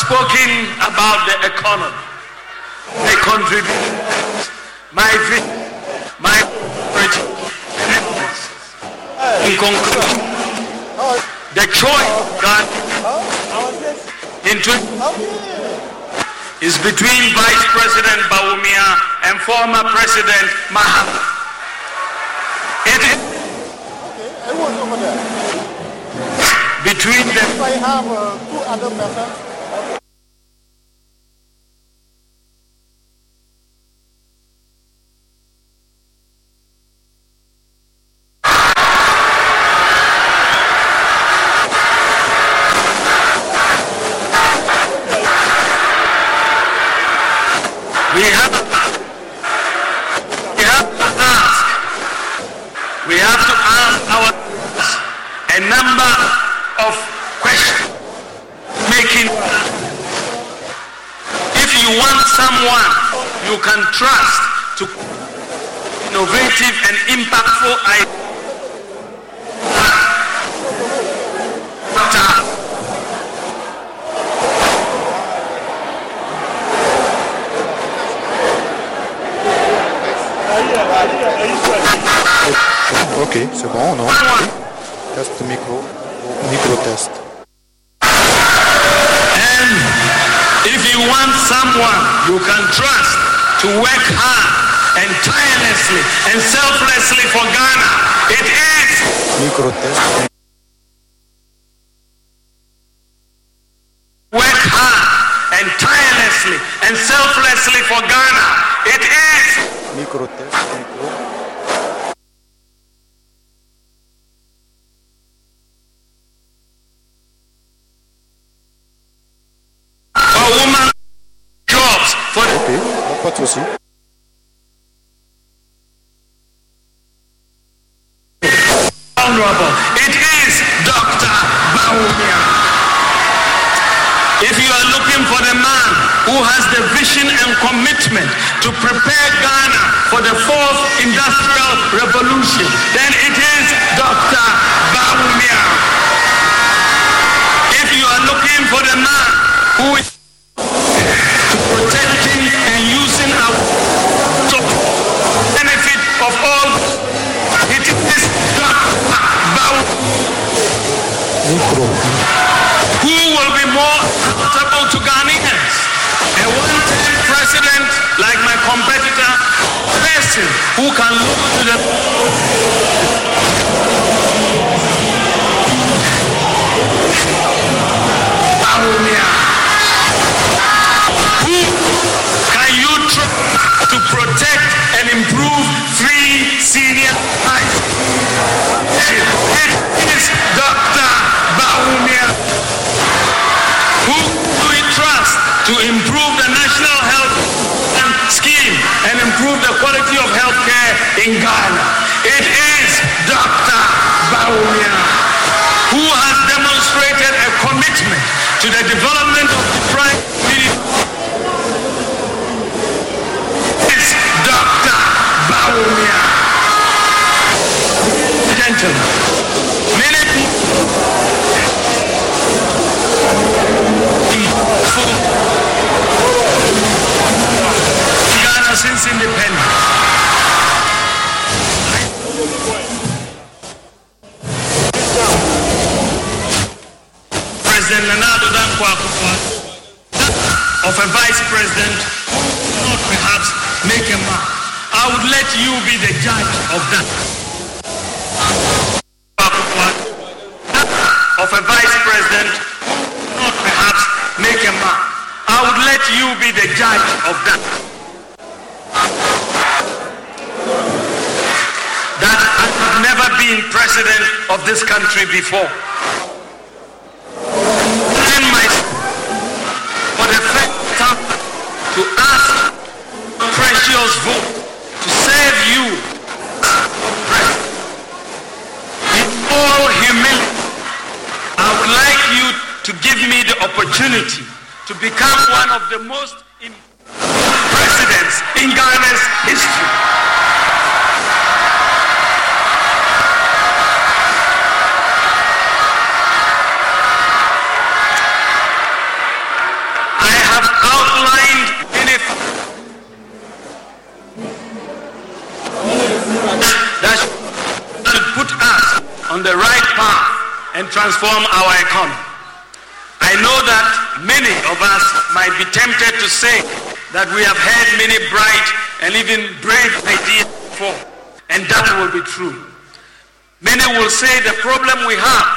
spoken about the economy. the contribute. My vision, my in conclusion, the choice into is between Vice President Bawumia and former President Mahama. It is between them. I have uh, two other persons. President Nana Addo Dankwa of a vice president not perhaps make a mark. I would let you be the judge of that. Of a vice president not perhaps make a mark. I would let you be the judge of that. That I have never been president of this country before. to become one of the most important presidents in Ghana's history. I have outlined in that should put us on the right path and transform our economy. I know that many of us might be tempted to say that we have had many bright and even brave ideas before, and that will be true. Many will say the problem we have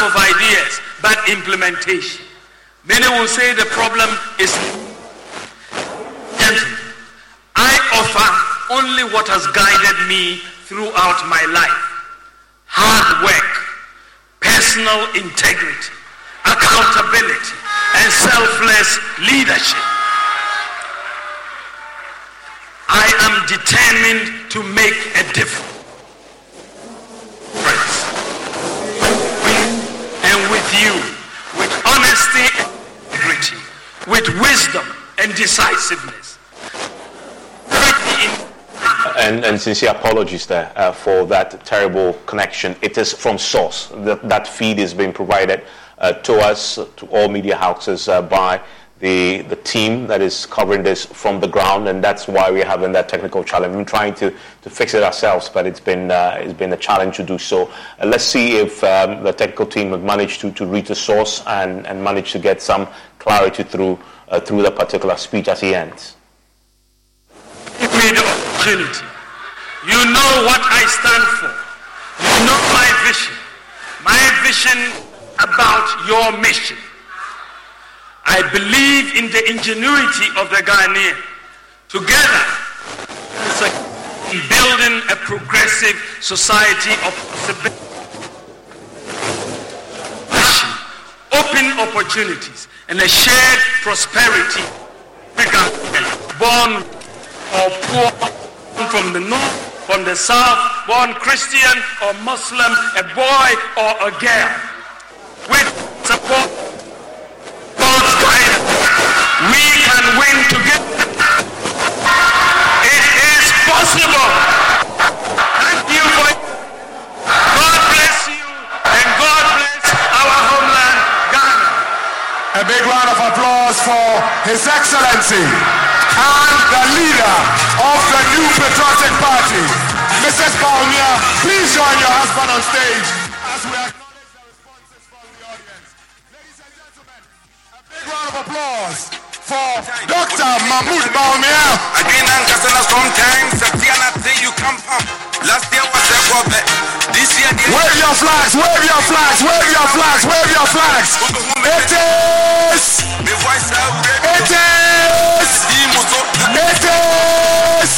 of ideas, but implementation. Many will say the problem is gentlemen. I offer only what has guided me throughout my life. Hard work, personal integrity, accountability, and selfless leadership. I am determined to make a difference. And with you, with honesty and integrity, with wisdom and decisiveness. And, and sincere apologies there uh, for that terrible connection. It is from source. That, that feed is being provided to us, to all media houses, uh, by the, the team that is covering this from the ground, and that's why we're having that technical challenge. We're trying to, to fix it ourselves, but it's been, uh, it's been a challenge to do so. Uh, let's see if um, the technical team have managed to, to reach the source and, and manage to get some clarity through, uh, through the particular speech as he ends. The opportunity. You know what I stand for. You know my vision. My vision about your mission. I believe in the ingenuity of the Ghanaian. Together, in building a progressive society of possibility. Open opportunities and a shared prosperity. Born or poor, from the north, from the south, born Christian or Muslim, a boy or a girl. With support God's guidance, we can win together. It is possible. Thank you for God bless you and God bless our homeland, Ghana. A big round of applause for His Excellency and the leader of the New Patriotic Party, Mrs. Bawumia. Please join your husband on stage round of applause for Dr. Mahamudu Bawumia. Again, and Kasana sometimes, Satiana say you come up. Last year was a problem. This year, the Wave your flags, wave your flags, wave your flags, wave your flags. It is, the voice of it is, it is.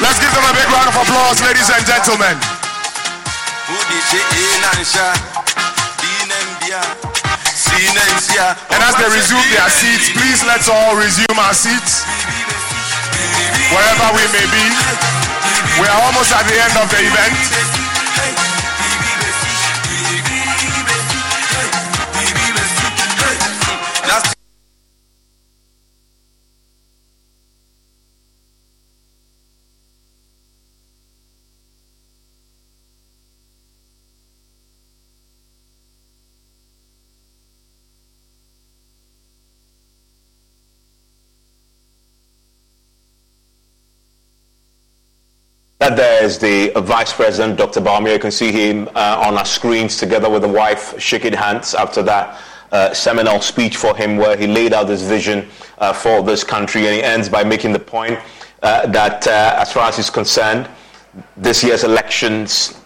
Let's give them a big round of applause, ladies and gentlemen. And as they resume their seats, please let's all resume our seats. Wherever we may be. We are almost at the end of the event. That there is the Vice President, Dr. Bawumia. You can see him uh, on our screens together with the wife shaking hands after that uh, seminal speech for him where he laid out his vision uh, for this country. And he ends by making the point uh, that uh, as far as he's concerned, this year's elections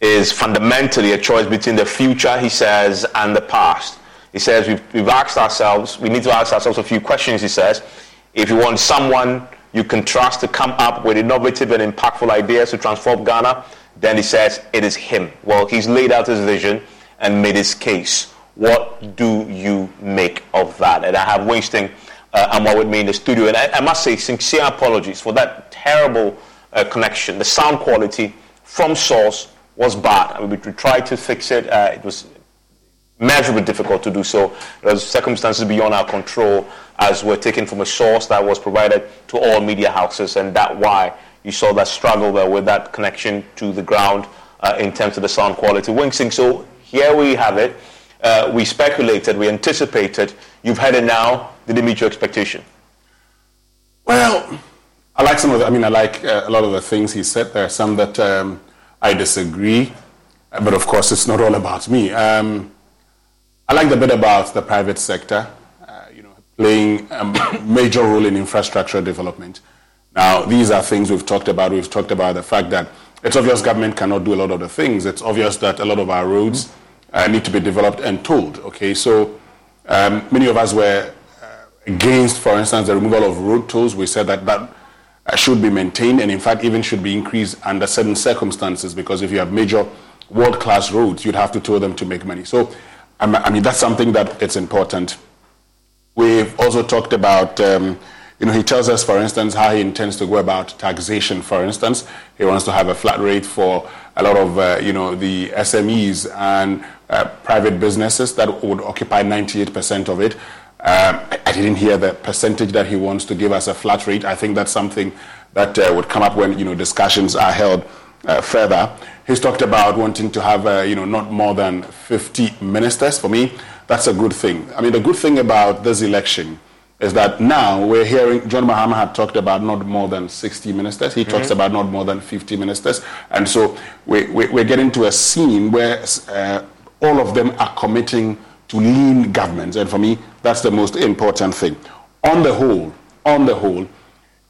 is fundamentally a choice between the future, he says, and the past. He says we've, we've asked ourselves, we need to ask ourselves a few questions, he says. If you want someone you can trust to come up with innovative and impactful ideas to transform Ghana, then he says it is him. Well, he's laid out his vision and made his case. What do you make of that? And I have Winston uh, Amoah with me in the studio, and I, I must say sincere apologies for that terrible uh, connection. The sound quality from source was bad. I mean, we tried to fix it. Uh, it was measurably difficult to do so. There's circumstances beyond our control as were taken from a source that was provided to all media houses, and that why you saw that struggle there with that connection to the ground uh, in terms of the sound quality. Winston, so here we have it. Uh, we speculated, we anticipated. You've had it now. Did it meet your expectation? Well, I like some of the, I mean, I like uh, a lot of the things he said. There are some that um, I disagree, but of course, it's not all about me. Um, I like the bit about the private sector, uh, you know, playing a major role in infrastructure development. Now, these are things we've talked about. We've talked about the fact that it's obvious government cannot do a lot of the things. It's obvious that a lot of our roads uh, need to be developed and tolled. Okay, so um, many of us were uh, against, for instance, the removal of road tolls. We said that that uh, should be maintained and, in fact, even should be increased under certain circumstances because if you have major world class roads, you'd have to toll them to make money. So, I mean, that's something that it's important. We've also talked about. Um, you know, he tells us, for instance, how he intends to go about taxation. For instance, he wants to have a flat rate for a lot of, uh, you know, the SMEs and uh, private businesses that would occupy 98% of it. Um, I didn't hear the percentage that he wants to give us a flat rate. I think that's something that uh, would come up when you know discussions are held uh, further. He's talked about wanting to have uh, you know not more than 50 ministers. For me, that's a good thing. I mean, the good thing about this election is that now we're hearing John Mahama had talked about not more than 60 ministers. He mm-hmm. talks about not more than 50 ministers, and so we, we, are getting to a scene where uh, all of them are committing to lean governments. And for me, that's the most important thing. On the whole, on the whole,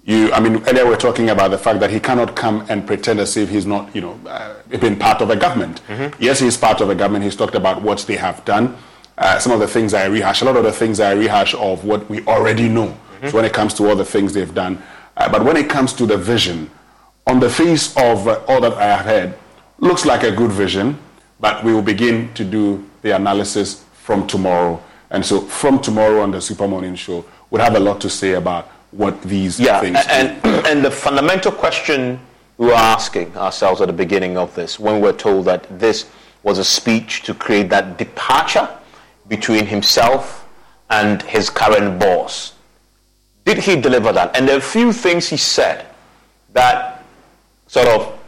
you, I mean, earlier we were talking about the fact that he cannot come and pretend as if he's not, you know, uh, been part of a government. Mm-hmm. Yes, he's part of a government. He's talked about what they have done. Uh, some of the things I rehash, a lot of the things I rehash of what we already know. Mm-hmm. So when it comes to all the things they've done, uh, but when it comes to the vision, on the face of uh, all that I have heard, looks like a good vision, but we will begin to do the analysis from tomorrow. And so from tomorrow on the Super Morning Show, we'll have a lot to say about what these yeah, things and, do. And the fundamental question we were asking ourselves at the beginning of this, when we were told that this was a speech to create that departure between himself and his current boss, did he deliver that? And there are a few things he said that sort of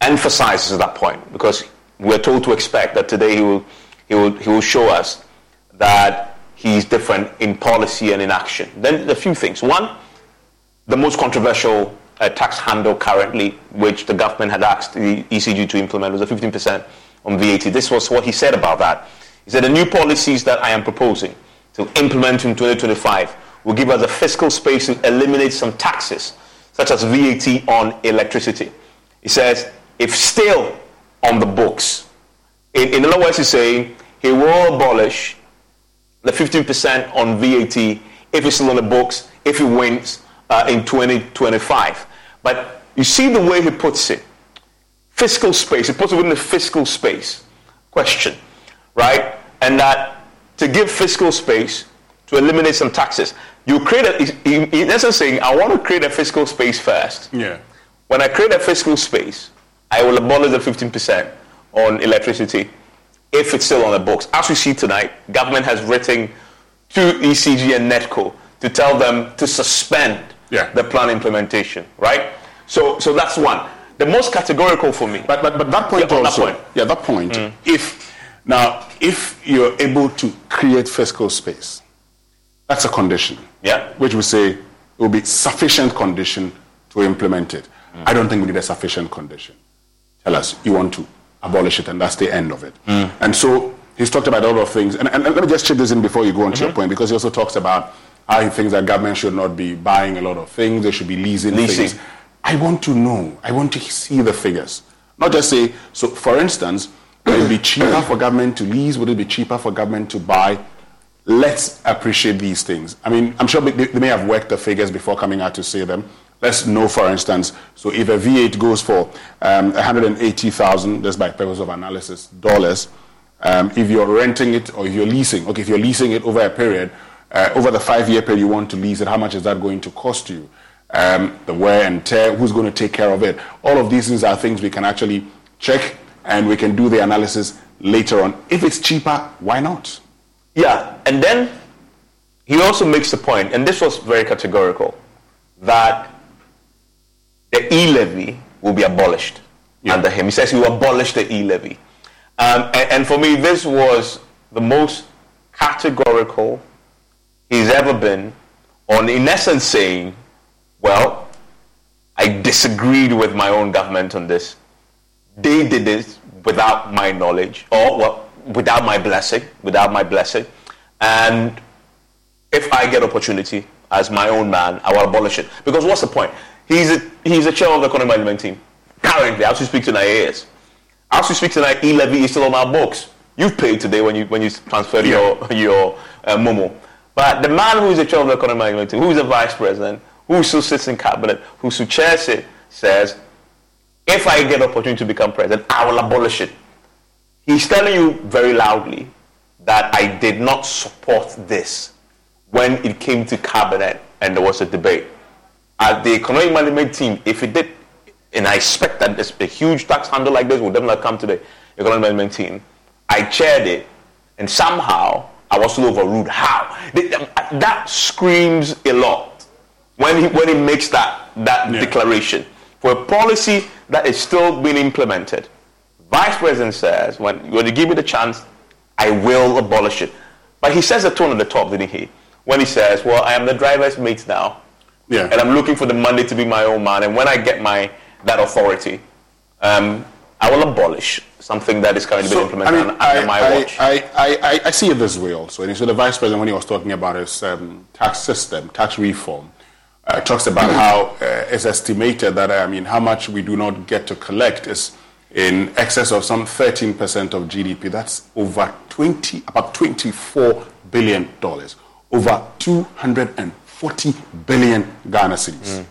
emphasizes that point because we're told to expect that today he will he will, he will show us that he's different in policy and in action. Then a few things. One, the most controversial uh, tax handle currently, which the government had asked the ECG to implement, was a 15% on VAT. This was what he said about that. He said the new policies that I am proposing to implement in 2025 will give us a fiscal space to eliminate some taxes, such as VAT on electricity. He says, if still on the books, in, in other words, he's saying he will abolish the 15% on VAT if it's still on the books, if he wins uh, in 2025. But you see the way he puts it fiscal space, he puts it within the fiscal space question, right? And that to give fiscal space to eliminate some taxes, you create a, in essence saying, I want to create a fiscal space first. Yeah. When I create a fiscal space, I will abolish the 15% on electricity if it's still on the books. As we see tonight, government has written to ECG and NEDCo to tell them to suspend yeah. the plan implementation, right? So, so that's one. The most categorical for me. But, but, but that point yeah, also, that point. yeah, that point. Mm. If now, if you're able to create fiscal space, that's a condition. Yeah. Which we say will be sufficient condition to implement it. Mm. I don't think we need a sufficient condition. Tell us you want to abolish it, and that's the end of it. Mm. And so he's talked about a lot of things. And, and, and, let me just chip this in before you go on mm-hmm. to your point, because he also talks about how he thinks that government should not be buying a lot of things, they should be leasing, leasing. things. I want to know, I want to see the figures. Not just say, so for instance, would it be cheaper for government to lease? Would it be cheaper for government to buy? Let's appreciate these things. I mean, I'm sure they, they may have worked the figures before coming out to say them. Let's know, for instance, so if a V8 goes for um, 180,000, just by purpose of analysis, dollars, um, if you're renting it or if you're leasing, okay, if you're leasing it over a period, uh, over the five-year period you want to lease it, how much is that going to cost you? Um, the wear and tear, who's going to take care of it? All of these things are things we can actually check and we can do the analysis later on. If it's cheaper, why not? Yeah, and then he also makes the point, and this was very categorical, that the e-levy will be abolished yeah. under him. He says he will abolish the e-levy. Um, and, and, for me, this was the most categorical he's ever been on, in essence, saying, well, I disagreed with my own government on this. They did this without my knowledge, or well, without my blessing, without my blessing. And if I get opportunity as my own man, I will abolish it. Because what's the point? He's a, he's a chair of the economic management team. Currently, as we speak to IAS. As we speak tonight, e-levy is still on our books. You've paid today when you when you transferred your your uh, Momo. But the man who is the chair of the economic management team, who is the vice president, who still sits in cabinet, who still chairs it, says, if I get opportunity to become president, I will abolish it. He's telling you very loudly that I did not support this when it came to cabinet and there was a debate. At the economic management team, if it did, and I expect that a huge tax handle like this will definitely come to the economic management team, I chaired it, and somehow I was still overruled. How? That screams a lot when he, when he makes that, that yeah. declaration. For a policy that is still being implemented, Vice President says, when, when you give me the chance, I will abolish it. But he says the tone at the top, didn't he? When he says, well, I am the driver's mate now. Yeah. And I'm looking for the Monday to be my own man. And when I get my that authority, um, I will abolish something that is currently so, being implemented I mean, under my I, watch. I, I, I, see it this way also. And so the vice president, when he was talking about his um, tax system, tax reform, uh, talks about how uh, it's estimated that I mean how much we do not get to collect is in excess of some 13% of GDP. That's over 20, about 24 billion dollars, over 240 billion Ghana cedis. Mm.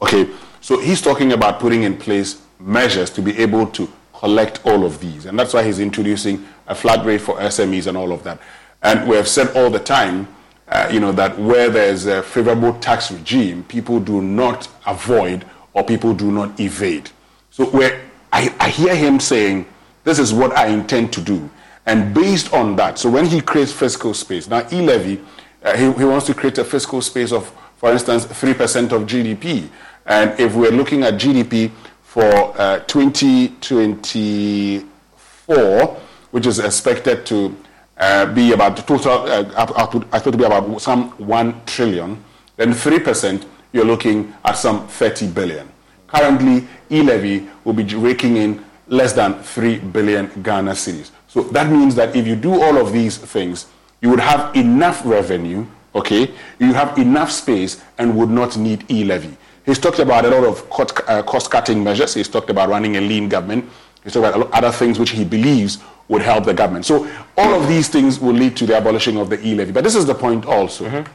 Okay, so he's talking about putting in place measures to be able to collect all of these. And that's why he's introducing a flat rate for SMEs and all of that. And we have said all the time, uh, you know, that where there's a favorable tax regime, people do not avoid or people do not evade. So where I, I hear him saying, this is what I intend to do. And based on that, so when he creates fiscal space, now e-levy, uh, he, he wants to create a fiscal space of, for instance, 3% of GDP. And if we're looking at GDP for uh, 2024, which is expected to uh, be about total uh, output, I thought to be about some 1 trillion, then 3%, you're looking at some 30 billion. Currently, e-levy will be raking in less than 3 billion Ghana cedis. So that means that if you do all of these things, you would have enough revenue, okay? You have enough space and would not need e-levy. He's talked about a lot of uh, cost cutting measures. He's talked about running a lean government. He's talked about other things which he believes would help the government. So all of these things will lead to the abolishing of the e-levy. But this is the point also. Mm-hmm.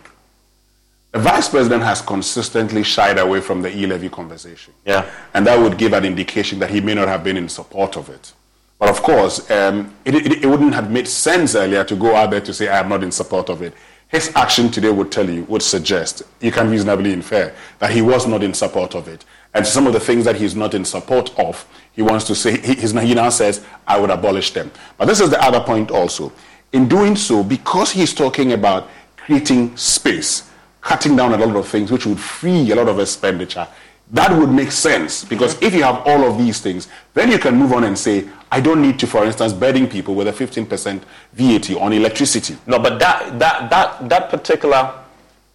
The vice president has consistently shied away from the e-levy conversation. Yeah. And that would give an indication that he may not have been in support of it. But of course, um, it, it, it, wouldn't have made sense earlier to go out there to say, I am not in support of it his action today would tell you, would suggest, you can reasonably infer that he was not in support of it. And some of the things that he's not in support of, he wants to say, he, he now says, I would abolish them. But this is the other point also. In doing so, because he's talking about creating space, cutting down a lot of things which would free a lot of expenditure, that would make sense because if you have all of these things, then you can move on and say, I don't need to, for instance, burden people with a 15% VAT on electricity. No, but that, that, that, that particular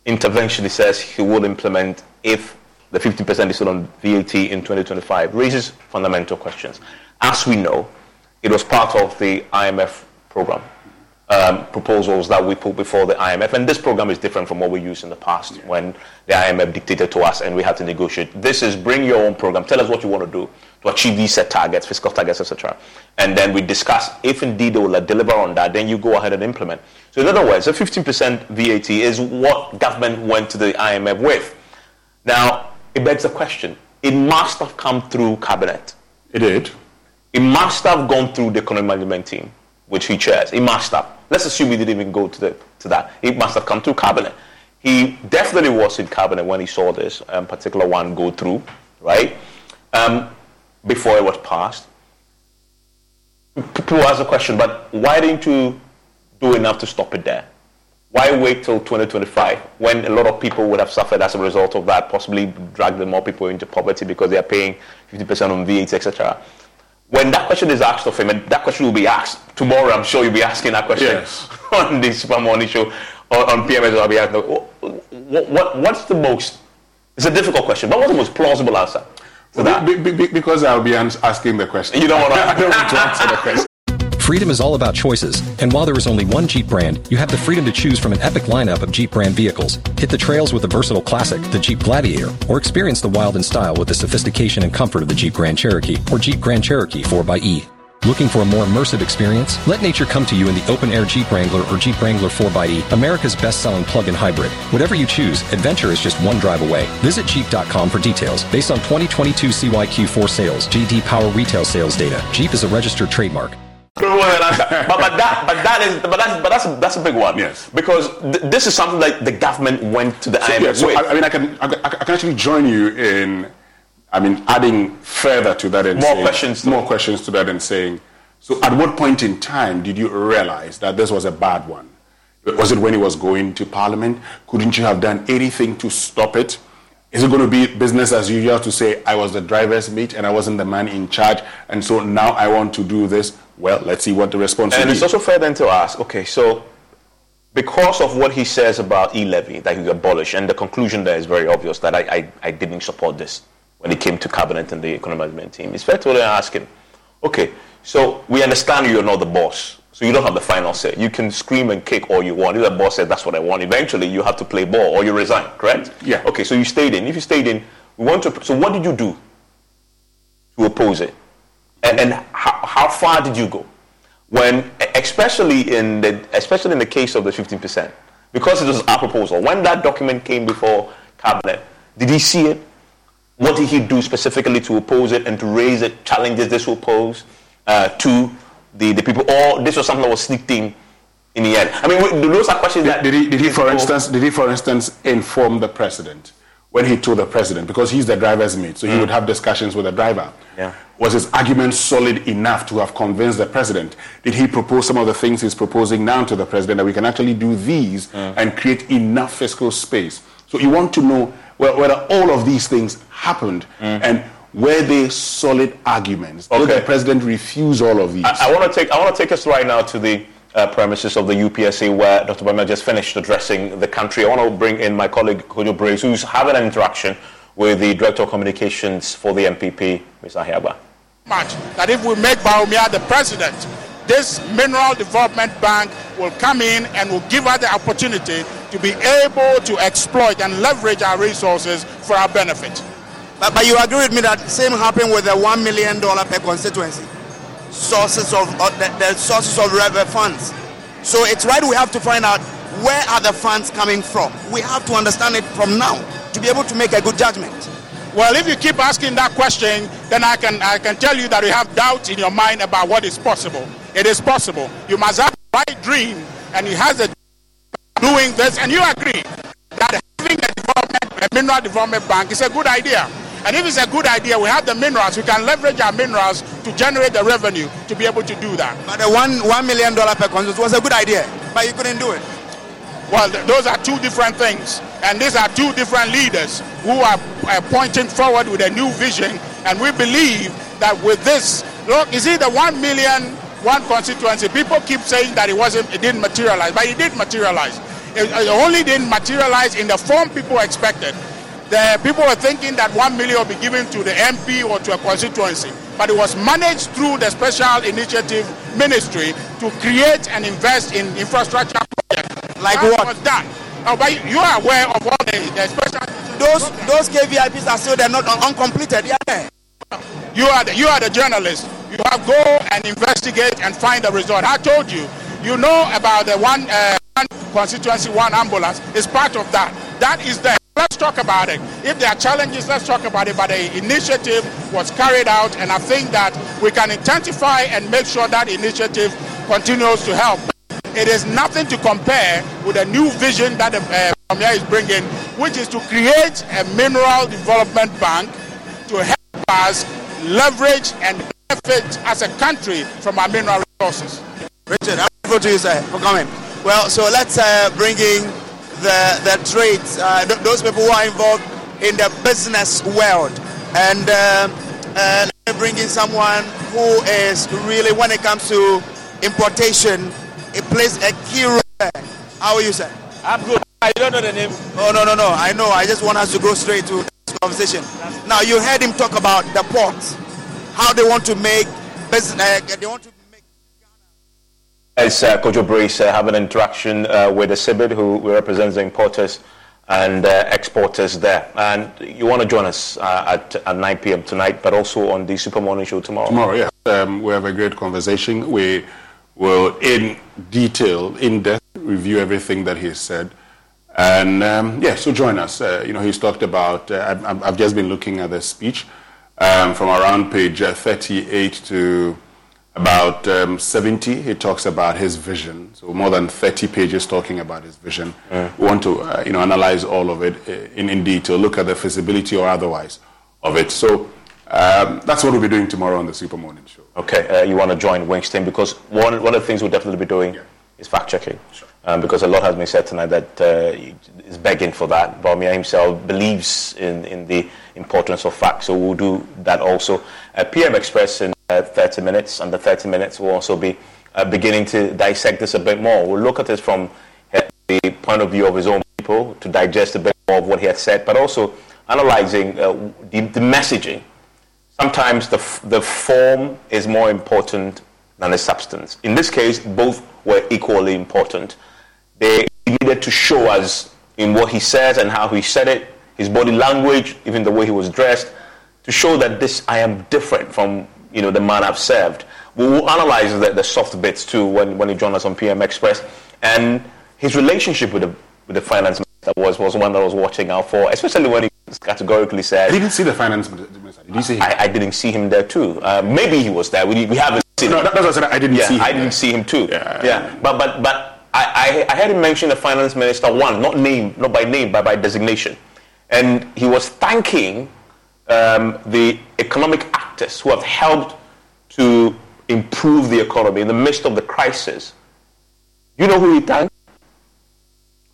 intervention he says he will implement if the 15% is still on VAT in 2025 raises fundamental questions. As we know, it was part of the IMF program um, proposals that we put before the IMF. And this program is different from what we used in the past when the IMF dictated to us and we had to negotiate. This is bring your own program. Tell us what you want to do to achieve these set targets, fiscal targets, etc. And then we discuss if indeed they will deliver on that, then you go ahead and implement. So in other words, a 15% VAT is what government went to the IMF with. Now, it begs a question. It must have come through cabinet. It did. It must have gone through the economic management team which he chairs. It must have. Let's assume he didn't even go to, the, to that. It must have come through cabinet. He definitely was in cabinet when he saw this um, particular one go through, right? Um, before it was passed. People ask the question, but why didn't you do enough to stop it there? Why wait till 2025 when a lot of people would have suffered as a result of that, possibly drag the more people into poverty because they are paying 50% on VAT, etc when that question is asked of him, and that question will be asked tomorrow, I'm sure you'll be asking that question yes. *laughs* on the Super Morning Show on, on PMS. I'll be asking, what, what, what's the most It's a difficult question, but what's the most plausible answer? Be- be- be- because I'll be asking the question. You don't want to. *laughs* I don't want to answer the question. Freedom is all about choices, and while there is only one Jeep brand, you have the freedom to choose from an epic lineup of Jeep brand vehicles. Hit the trails with the versatile classic, the Jeep Gladiator, or experience the wild in style with the sophistication and comfort of the Jeep Grand Cherokee or Jeep Grand Cherokee 4xE. Looking for a more immersive experience? Let nature come to you in the open air Jeep Wrangler or Jeep Wrangler 4xE, America's best selling plug in hybrid. Whatever you choose, adventure is just one drive away. Visit Jeep.com for details. Based on 2022 CYQ4 sales, JD Power retail sales data, Jeep is a registered trademark. But, but that but that is but that's but that's a, that's a big one. Yes. Because th- this is something that the government went to the So, IMF yeah, so with. I, I mean, I can, I, I can actually join you in, I mean, adding further to that and More saying, questions more it. questions to that and saying, so at what point in time did you realize that this was a bad one? Was it when he was going to Parliament? Couldn't you have done anything to stop it? Is it going to be business as usual to say I was the driver's mate and I wasn't the man in charge, and so now I want to do this? Well, let's see what the response is. And it's also fair then to ask, okay, so because of what he says about e-levy that he abolished, and the conclusion there is very obvious that I, I, I didn't support this when it came to cabinet and the economic management team. It's fair to ask him, okay, so we understand you're not the boss, so you don't have the final say. You can scream and kick all you want. If the boss says that's what I want, eventually you have to play ball or you resign, correct? Yeah. Okay, so you stayed in. If you stayed in, we want to. So what did you do to oppose it? and, and how, how far did you go when especially in the especially in the case of the 15% because it was our proposal when that document came before cabinet did he see it what did he do specifically to oppose it and to raise it challenges this will pose uh, to the, the people or this was something that was sneaked in in the end i mean those are questions that Did he, did he, for instance, did he, for instance, inform the president when he told the president because he's the driver's mate, so he mm. would have discussions with the driver? Yeah. Was his argument solid enough to have convinced the president? Did he propose some of the things he's proposing now to the president that we can actually do these mm. and create enough fiscal space? So you want to know well, whether all of these things happened mm. and were they solid arguments? Did the president refuse all of these? I, I want to take I want to take us right now to the uh, premises of the UPSA where Dr. Bawumia just finished addressing the country. I want to bring in my colleague Kojo Brace, who's having an interaction with the Director of Communications for the NPP, Ms. Ahiagbah. much that if we make Bawumia the president, this Mineral Development Bank will come in and will give us the opportunity to be able to exploit and leverage our resources for our benefit. But, but you agree with me that same happened with the one million dollar per constituency sources of uh, the, the sources of revenue funds. So it's right we have to find out where are the funds coming from. We have to understand it from now to be able to make a good judgment. Well, if you keep asking that question, then I can I can tell you that you have doubts in your mind about what is possible. It is possible. You must have the right dream, and he has a doing this, and you agree that having a development, a mineral development bank is a good idea. And if it's a good idea, we have the minerals. We can leverage our minerals to generate the revenue to be able to do that. But the one one million dollar per constituency was a good idea, but you couldn't do it. Well, th- those are two different things. And these are two different leaders who are uh, pointing forward with a new vision. And we believe that with this, look, is it the one million, one constituency? People keep saying that it wasn't, it didn't materialize, but it did materialize. It, it only didn't materialize in the form people expected. The people were thinking that one million would be given to the MP or to a constituency, but it was managed through the Special Initiative Ministry to create and invest in infrastructure projects. Like That what? was done. Oh, but you are aware of all the, the special. Those those KVIPs are still they're not un- uncompleted. Yeah. You are the, you are the journalist. You have go and investigate and find the result. I told you. You know about the one, uh, one constituency, one ambulance. It's part of that. That is there. Let's talk about it. If there are challenges, let's talk about it. But the initiative was carried out, and I think that we can intensify and make sure that initiative continues to help. It is nothing to compare with the new vision that the uh, Premier is bringing, which is to create a mineral development bank to help us leverage and benefit as a country from our mineral resources. Richard, I'm grateful to you, sir, for coming. Well, so let's uh, bring in the the trades, uh, th- those people who are involved in the business world, and uh, uh, let me bring in someone who is really, when it comes to importation, it plays a key role. How are you, sir? I'm good. I don't know the name. Oh, no, no, no. I know. I just want us to go straight to this conversation. Now, you heard him talk about the port, how they want to make business, uh, they want to As uh, Kojo Brace uh, have an interaction uh, with CBID who represents the importers and uh, exporters there. And you want to join us uh, at, at 9 p.m. tonight, but also on the Super Morning Show tomorrow. Tomorrow, yes. Um, we have a great conversation. We will, in detail, in depth, review everything that he said. And um, yeah, so join us. Uh, you know, he's talked about, uh, I've, I've, just been looking at the speech um, from around page uh, 38 to about um, 70. He talks about his vision. So more than 30 pages talking about his vision. Mm. We want to, uh, you know, analyze all of it uh, in, in detail, look at the feasibility or otherwise of it. So um, that's what we'll be doing tomorrow on the Super Morning Show. Okay, uh, you want to join Winston because one, one of the things we'll definitely be doing is fact checking. Sure. Um, because a lot has been said tonight that uh, is begging for that. Bawumia himself believes in, in the importance of facts, so we'll do that also. Uh, PM Express in uh, 30 minutes, under 30 minutes, we'll also be uh, beginning to dissect this a bit more. We'll look at this from the point of view of his own people to digest a bit more of what he had said, but also analyzing uh, the, the messaging sometimes the, f- the form is more important than the substance. In this case, both were equally important. They needed to show us in what he says and how he said it, his body language, even the way he was dressed, to show that this I am different from you know the man I've served. We will analyze the, the soft bits too when, when he joined us on PM Express, and his relationship with the with the finance minister was, was one that I was watching out for, especially when he categorically said, I didn't see the finance minister. Did you see him? I, I didn't see him there too. Uh, maybe he was there. We, we haven't seen no, him. that's what I said. I didn't yeah, see him. I didn't see him too. Yeah. yeah. But but but I, I I heard him mention the finance minister one, not name, not by name, but by designation, and he was thanking um, the economic actors who have helped to improve the economy in the midst of the crisis. You know who he thanked?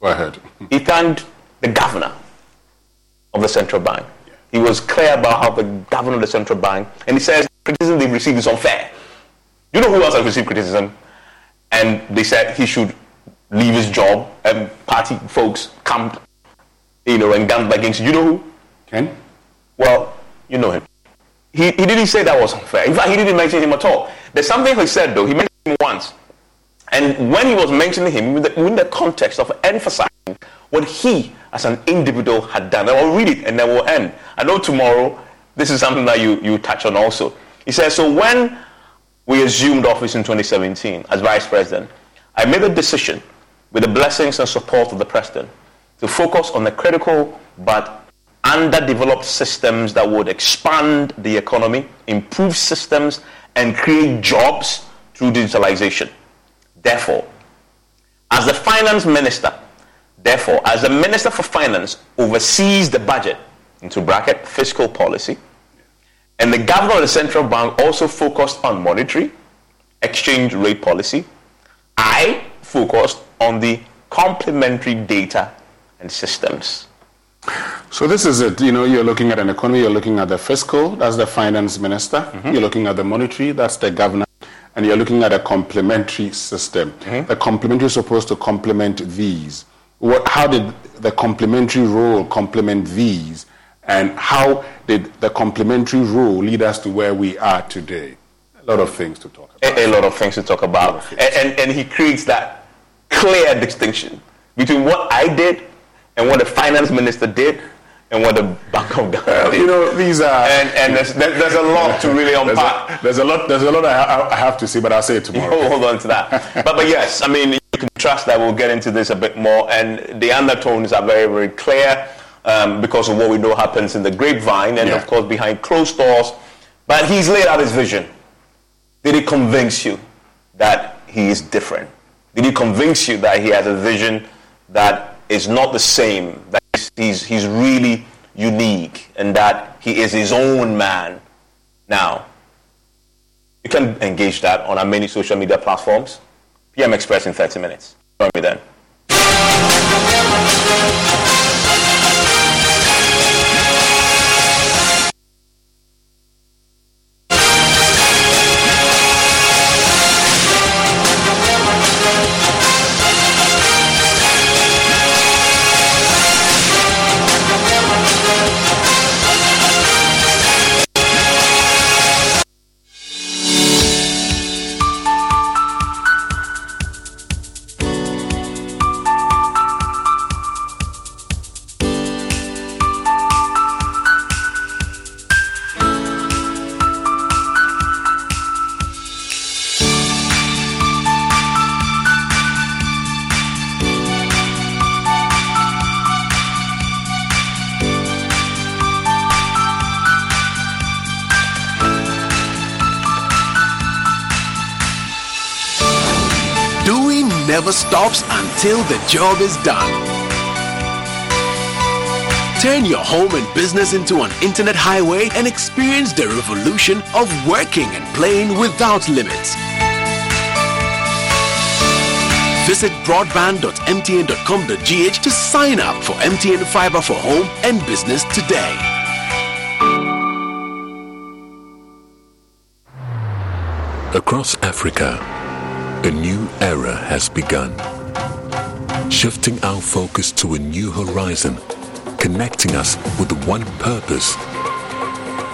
Go ahead. *laughs* He thanked the governor of the central bank. He was clear about how the governor of the central bank, and he says criticism they've received is unfair. You know who else has received criticism? And they said he should leave his job, and party folks camped, you know, and gunned against. You know who? Ken? Well, you know him. He, he didn't say that was unfair. In fact, he didn't mention him at all. There's something he said, though. He mentioned him once. And when he was mentioning him, in the, in the context of emphasizing what he, as an individual, had done. I will read it and then we'll end. I know tomorrow, this is something that you, you touch on also. He says, So when we assumed office in 2017 as vice president, I made a decision, with the blessings and support of the president, to focus on the critical but underdeveloped systems that would expand the economy, improve systems, and create jobs through digitalization. Therefore, as the finance minister, therefore, as the minister for finance oversees the budget, into bracket, fiscal policy, and the governor of the central bank also focused on monetary, exchange rate policy, I focused on the complementary data and systems. So this is it. You know, you're looking at an economy, you're looking at the fiscal, that's the finance minister. Mm-hmm. You're looking at the monetary, that's the governor. And you're looking at a complementary system. Mm-hmm. The complementary is supposed to complement these. What, how did the complementary role complement these? And how did the complementary role lead us to where we are today? A lot of things to talk about. a, a lot of things to talk about. And, and, and he creates that clear distinction between what I did and what the finance minister did and what the Bank of Ghana. You know, these are. and and there's, there's a lot to really There's unpack. a, there's a lot. There's a lot I, I- have to say, but I'll say it tomorrow. Hold *laughs* hold on to that. But, but yes, I mean, you can trust that we'll get into this a bit more. And the undertones are very, very clear um, because of what we know happens in the grapevine and, Yeah. of course, behind closed doors. But he's laid out his vision. Did he convince you that he is different? Did he convince you that he has a vision that is not the same, that he's, he's, he's really unique, and that he is his own man? Now, you can engage that on our many social media platforms. PM Express in 30 minutes. Join me then. Until the job is done. Turn your home and business into an internet highway and experience the revolution of working and playing without limits. Visit broadband.mtn.com.gh to sign up for MTN Fiber for Home and Business today. Across Africa, a new era has begun. Shifting our focus to a new horizon, connecting us with the one purpose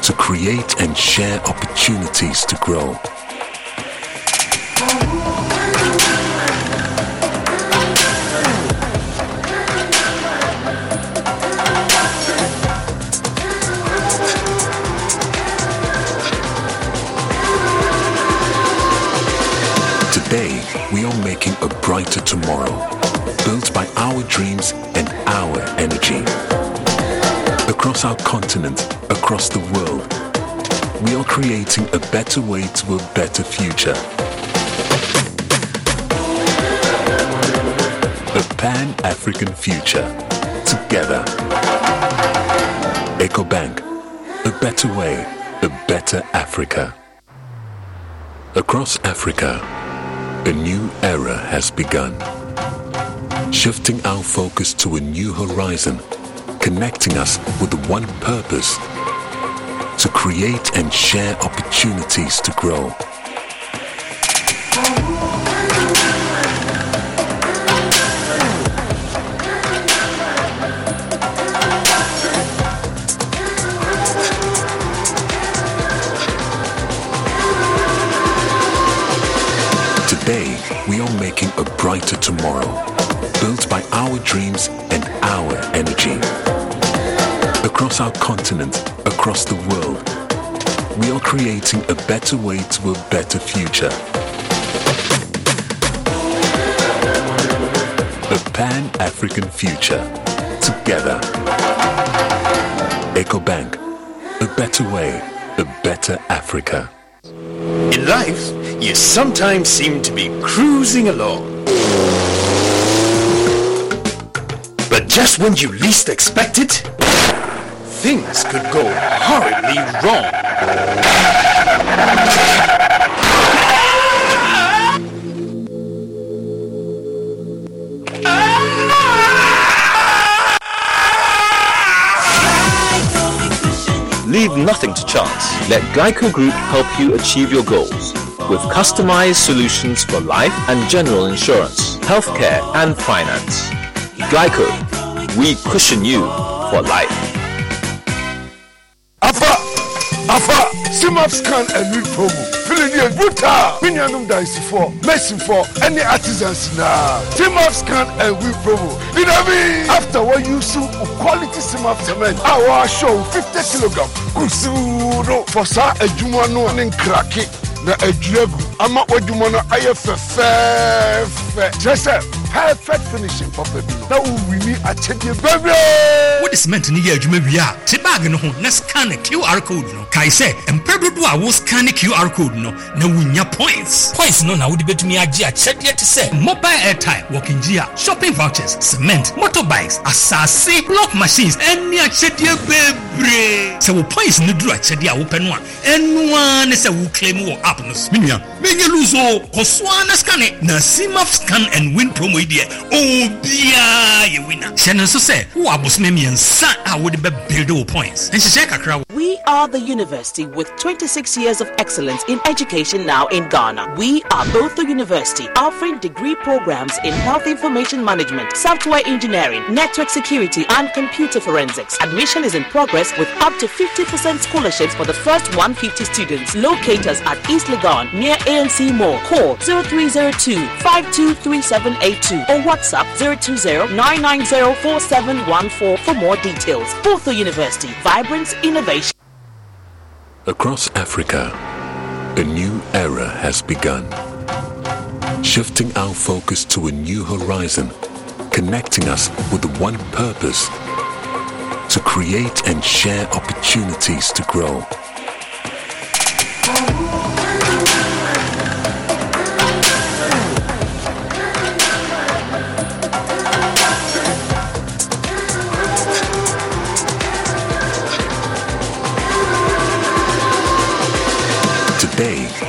to create and share opportunities to grow. Today, we are making a brighter tomorrow, built by our dreams and our energy. Across our continent, across the world, we are creating a better way to a better future. A pan-African future. Together. EcoBank. A better way, a better Africa. Across Africa, a new era has begun. Shifting our focus to a new horizon, connecting us with one purpose to create and share opportunities to grow. Today, we are making a brighter tomorrow, built by our dreams and our energy. Across our continent, across the world, we are creating a better way to a better future. A pan-African future. Together. EcoBank. A better way, a better Africa. In life, you sometimes seem to be cruising along. Just when you least expect it, things could go horribly wrong. Leave nothing to chance. Let GLICO Group help you achieve your goals with customized solutions for life and general insurance, healthcare, and finance. GLICO, we cushion you for life. afa afa CIMAF scan and read promo. Filidi buta minyanum daisifoɔ mɛsinfoɔ ɛne artisans na. CIMAF scan and read promo. Dinabi after wɔn use quality CIMAF cement. A wɔahyɛ wo fifty kilogram. Kusuu no for saa adwuma no ne nkrake na adwira gu ama w'adwuma no ayɛ fɛfɛɛfɛ kyerɛ sɛ perfect finishing papa bi na wowini akyɛdeɛ bebree wode cement no yɛ adwuma wie a te baage no ho na scan qr code no kae sɛ mprɛ dodoɔ a wo scan qr code no na wonya points. Points no na wode bɛtumi agye akyɛdeɛ te sɛ mobile airtime wɔkengyia shopping vouchers cement motorbikes asase block machines ɛne akyɛdeɛ bebree sɛ wo points no duru akyɛdeɛ a wopɛ no a ɛnoa ne sɛ wo claim wɔ app no so menua mɛnyɛ luso kɔ so a na scane na simaf scan and win promo deɛ yɛ winner hyɛ nso sɛ abosome mmiɛnsa a wode wo points nhyehyɛ kakra We are the university with 26 years of excellence in education now in Ghana. We are both the university offering degree programs in health information management, software engineering, network security, and computer forensics. Admission is in progress with up to 50% scholarships for the first 150 students. Locate us at East Legon near ANC Mall. Call 0302 523782 or WhatsApp 020 990 4714 for more details. Botho university, vibrance, innovation. Across Africa, a new era has begun. Shifting our focus to a new horizon, connecting us with the one purpose to create and share opportunities to grow.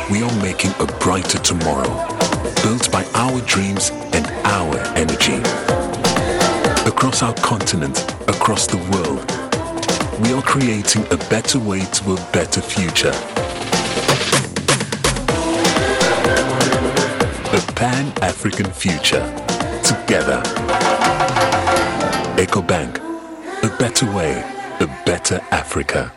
We are making a brighter tomorrow, built by our dreams and our energy. Across our continent, across the world, we are creating a better way to a better future. A pan-African future. Together. EcoBank. A better way, a better Africa.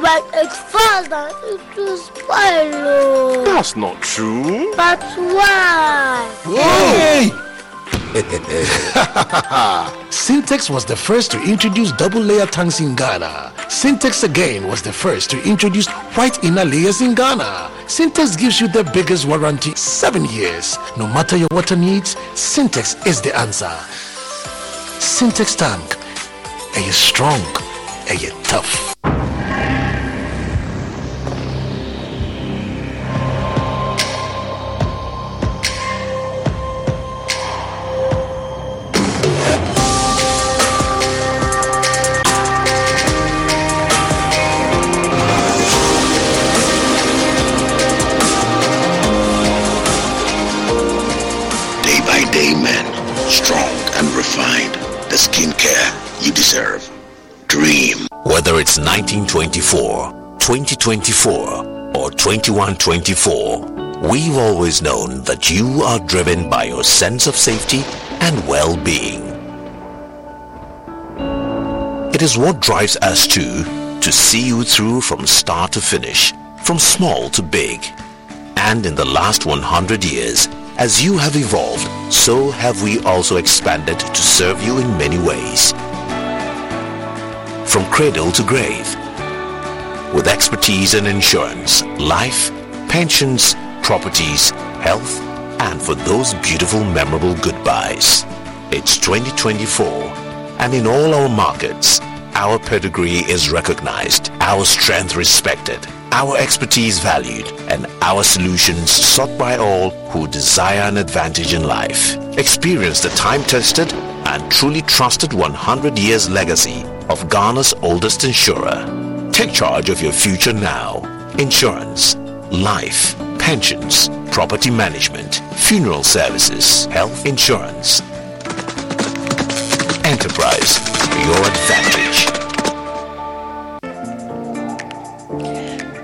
When it falls down, it will spoil. oh. That's not true. But why? Yay! *laughs* Sintex was the first to introduce double layer tanks in Ghana. Sintex again was the first to introduce white inner layers in Ghana. Sintex gives you the biggest warranty, 7 years. No matter your water needs, Sintex is the answer. Sintex tank. Are you strong? Are you tough? Skincare you deserve. Dream. Whether it's 1924, 2024, or 2124, we've always known that you are driven by your sense of safety and well-being. It is what drives us to to see you through from start to finish, from small to big. And in the last 100 years, as you have evolved, so have we also expanded to serve you in many ways. From cradle to grave. With expertise in insurance, life, pensions, properties, health, and for those beautiful memorable goodbyes. It's 2024 and in all our markets, our pedigree is recognized, our strength respected, our expertise valued, and our solutions sought by all who desire an advantage in life. Experience the time-tested and truly trusted 100 years legacy of Ghana's oldest insurer. Take charge of your future now. Insurance, life, pensions, property management, funeral services, health insurance. Enterprise, your advantage.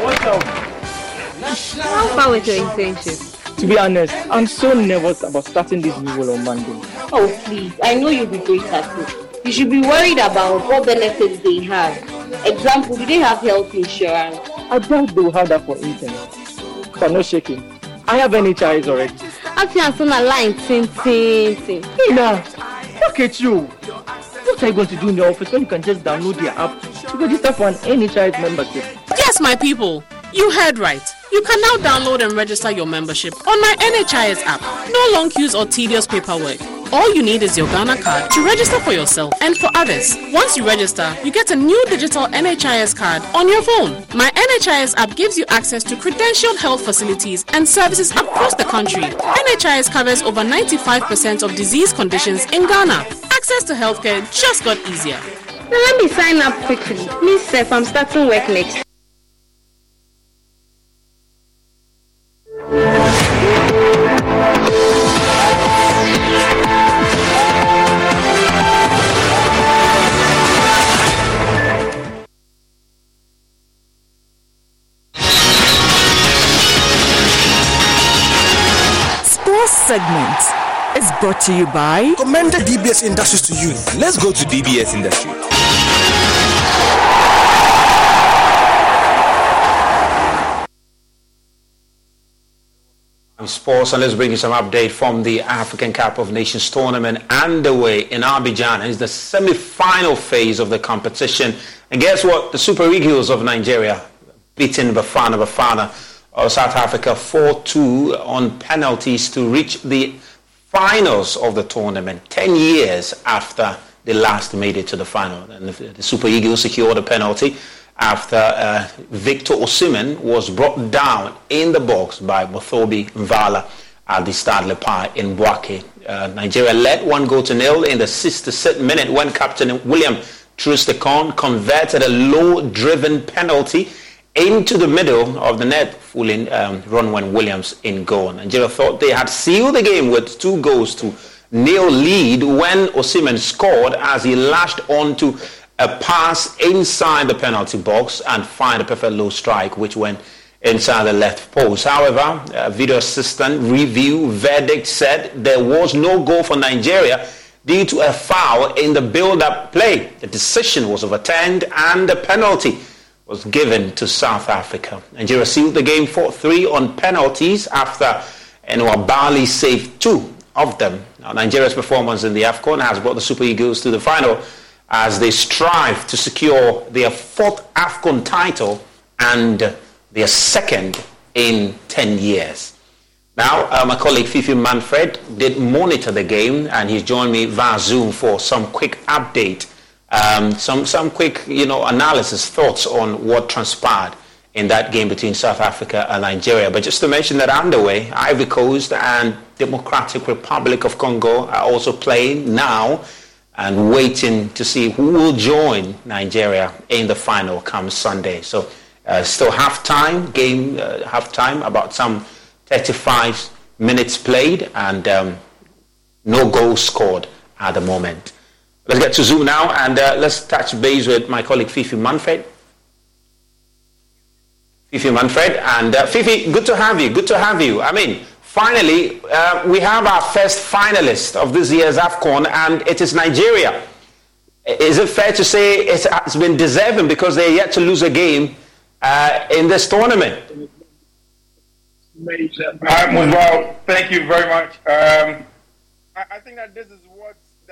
what's? How far with your internship? To be honest, I'm so nervous about starting this new role on Monday. Oh, please. I know you'll be great at it. You should be worried about what benefits they have. Example, do they have health insurance? I doubt they will have that for internet. But no shaking. I have NHIS already. Auntie and son are lying, tin, tin, tin. Hey now, look at you. What are you going to do in the office when you can just download their app to register for an NHIS membership? Yes, my people. You heard right. You can now download and register your membership on my NHIS app. No long queues or tedious paperwork. All you need is your Ghana card to register for yourself and for others. Once you register, you get a new digital NHIS card on your phone. My NHIS app gives you access to credentialed health facilities and services across the country. NHIS covers over 95% of disease conditions in Ghana. Access to healthcare just got easier. Now let me sign up quickly. Me, Seth, I'm starting work next. Is brought to you by Commended DBS Industries to you. Let's go to DBS Industry. Sports, and let's bring you some update from the African Cup of Nations tournament underway in Abidjan. It's the semi-final phase of the competition. And guess what? The Super Eagles of Nigeria beating Bafana Bafana of South Africa 4-2 on penalties to reach the finals of the tournament 10 years after they last made it to the final. And the, the Super Eagles secured a penalty after uh, Victor Osimhen was brought down in the box by Mothobi Mvala at the Stade de la Paix in Bouake. Uh, Nigeria led one goal to nil in the 66th minute when Captain William Troost-Ekong converted a low-driven penalty into the middle of the net, fooling um, Ronwen Williams in goal. Nigeria thought they had sealed the game with two goals to nil lead when Osimhen scored as he lashed onto a pass inside the penalty box and find a perfect low strike which went inside the left post. However, a video assistant review verdict said there was no goal for Nigeria due to a foul in the build-up play. The decision was overturned and the penalty was given to South Africa. Nigeria sealed the game 4-3 on penalties after Bali saved two of them. Now, Nigeria's performance in the AFCON has brought the Super Eagles to the final as they strive to secure their fourth AFCON title and their second in 10 years. Now, uh, my colleague Fifi Manfred did monitor the game and he's joined me via Zoom for some quick update, um, some, some quick you know, analysis, thoughts on what transpired in that game between South Africa and Nigeria. But just to mention that underway, Ivory Coast and Democratic Republic of Congo are also playing now and waiting to see who will join Nigeria in the final come Sunday. So uh, still half time, game uh, half time, about some 35 minutes played and um, no goals scored at the moment. Let's get to Zoom now and uh, let's touch base with my colleague Fifi Manfred. Fifi Manfred and uh, Fifi, good to have you. Good to have you. I mean, Finally, uh, we have our first finalist of this year's AFCON, and it is Nigeria. Is it fair to say it's been deserving because they're yet to lose a game uh, in this tournament? well, thank you very much. Um, I, think that this is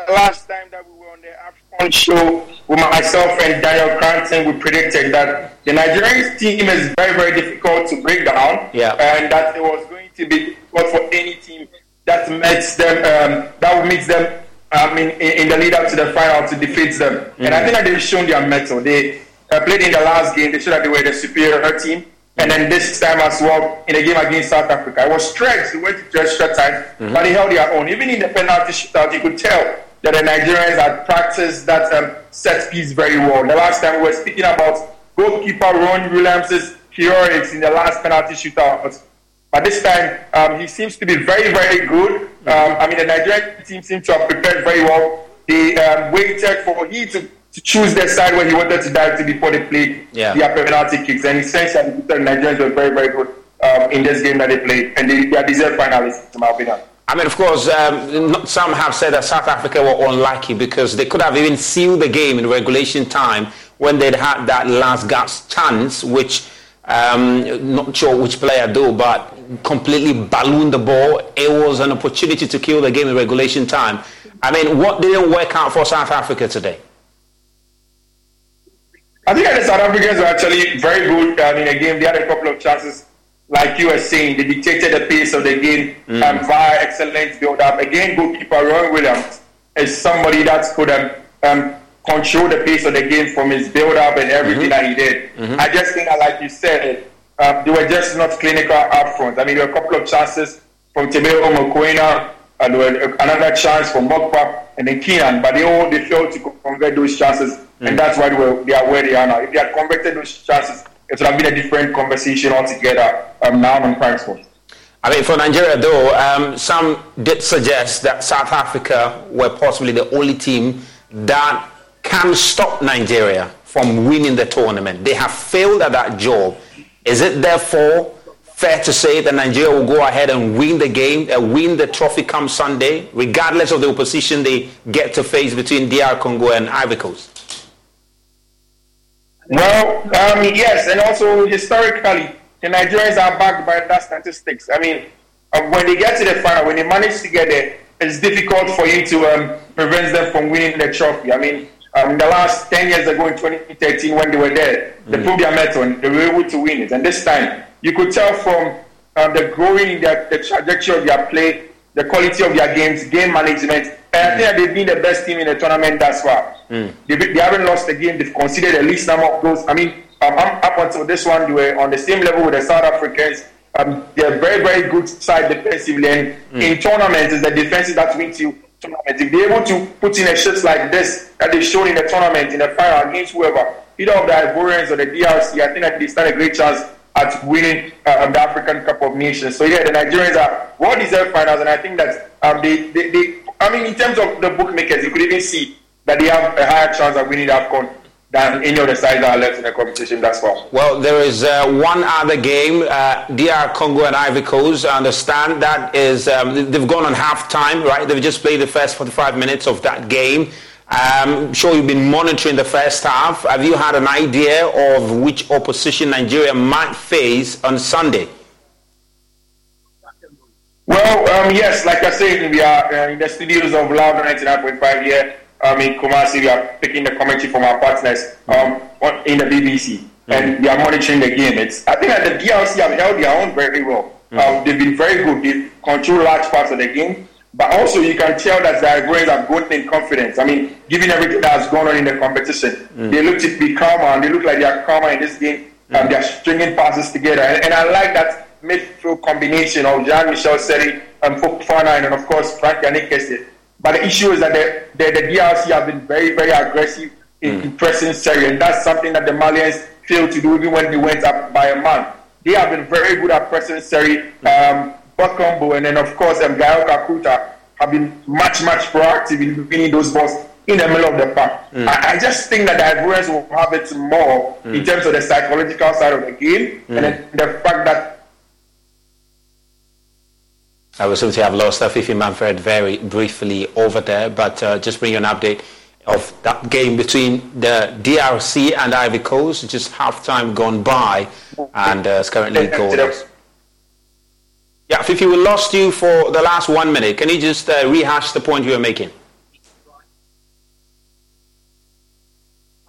the last time that we were on the AFCON show with myself and Daniel Cranton, we predicted that the Nigerian team is very, very difficult to break down, yeah. and that it was going to be difficult for any team that makes them um, that will meet them I mean in, in, the lead up to the final to defeat them. Mm-hmm. And I think that they've shown their mettle. They uh, played in the last game. They showed that they were the superior team. And then this time as well in the game against South Africa, it was stretched. They went to extra time, mm-hmm. but they held their own. Even in the penalty shootout, you could tell that the Nigerians had practiced that um, set piece very well. The last time we were speaking about goalkeeper Ron Williams' heroics in the last penalty shootout. But this time, um, he seems to be very, very good. Um, I mean, the Nigerian team seems to have prepared very well. They um, waited for he to, to choose their side where he wanted to dive to before they played yeah. their penalty kicks. And essentially, the Nigerians were very, very good um, in this game that they played. And they, they are deserved finalists, in my opinion. I mean, of course, um, some have said that South Africa were unlucky because they could have even sealed the game in regulation time when they'd had that last gasp chance, which um, not sure which player do, but completely ballooned the ball. It was an opportunity to kill the game in regulation time. I mean, what didn't work out for South Africa today? I think the South Africans were actually very good I mean, again, They had a couple of chances, like you were saying. They dictated the pace of the game mm. um, via excellent build-up. Again, goalkeeper Ron Williams is somebody that could um, um, control the pace of the game from his build up and everything mm-hmm. that he did. Mm-hmm. I just think that, like you said, um, they were just not clinical up front. I mean, there were a couple of chances from Teboho Mokoena, and another chance from Makgopa and then Keenan, but they all they failed to convert those chances, mm-hmm. and that's why they, were, they are where they are now. If they had converted those chances, it would have been a different conversation altogether um, now on Prime Sports. I mean, for Nigeria, though, um, some did suggest that South Africa were possibly the only team that can stop Nigeria from winning the tournament. They have failed at that job. Is it therefore fair to say that Nigeria will go ahead and win the game, uh, win the trophy come Sunday, regardless of the opposition they get to face between DR Congo and Ivory Coast? Well, um, yes, and also historically, the Nigerians are backed by that statistics. I mean, uh, when they get to the final, when they manage to get there, it's difficult for you to um, prevent them from winning the trophy. I mean, um, in the last 10 years ago in 2013, when they were there, they mm. proved their mettle and they were able to win it. And this time, you could tell from um, the growing in their, the trajectory of their play, the quality of their games, game management. And I think they've been the best team in the tournament thus far. Mm. They, they haven't lost a game. They've conceded the least number of goals. I mean, um, up until this one, they were on the same level with the South Africans. Um, they're a very, very good side defensively. And mm. in tournaments, it's the defenses that wins you tournaments. If they're able to put in a shit like this that they showed in the tournament, in the final against whoever, either of the Ivorians or the DRC, I think that they stand a great chance at winning um, the African Cup of Nations. So yeah, the Nigerians are well deserved finals, and I think that um, they, they, they, I mean, in terms of the bookmakers, you could even see that they have a higher chance of winning the AFCON than any of the sides that are left in the competition thus far. Well, there is uh, one other game, uh, DR Congo and Ivory Coast. I understand that is um, they've gone on half time, right? They've just played the first 45 minutes of that game. I'm sure you've been monitoring the first half. Have you had an idea of which opposition Nigeria might face on Sunday? Well, um, yes, like I said, we are uh, in the studios of Luv 99.5 here um, in Kumasi. We are picking the commentary from our partners um, on, in the BBC, mm-hmm. and we are monitoring the game. It's I think that the DRC have held their own very well. Mm-hmm. Um, they've been very good. They control large parts of the game. But also, you can tell that the Ivorians have grown in confidence. I mean, given everything that has gone on in the competition, mm. they look to be calmer and they look like they are calmer in this game. Mm. And they're stringing passes together. And, and, I like that midfield combination of Jean Michel Seri and Fofana and, of course, Frank Yannick. But the issue is that the, the, the DRC have been very, very aggressive in, mm. pressing Seri. And that's something that the Malians failed to do even when they went up by a man. They have been very good at pressing Seri. Um, And then of course um, Gael Kakuta have been much, much proactive in winning those balls in the middle of the park. Mm. I, I, just think that the Ivorians will have it more mm. in terms of the psychological side of the game, mm. and then the fact that I was to have lost Fifi Manfred very briefly over there, but uh, just bring you an update of that game between the DRC and Ivory Coast. Just half time gone by, and uh, it's currently goalless. Yeah, Fifi, we lost you for the last one minute. Can you just uh, rehash the point you were making?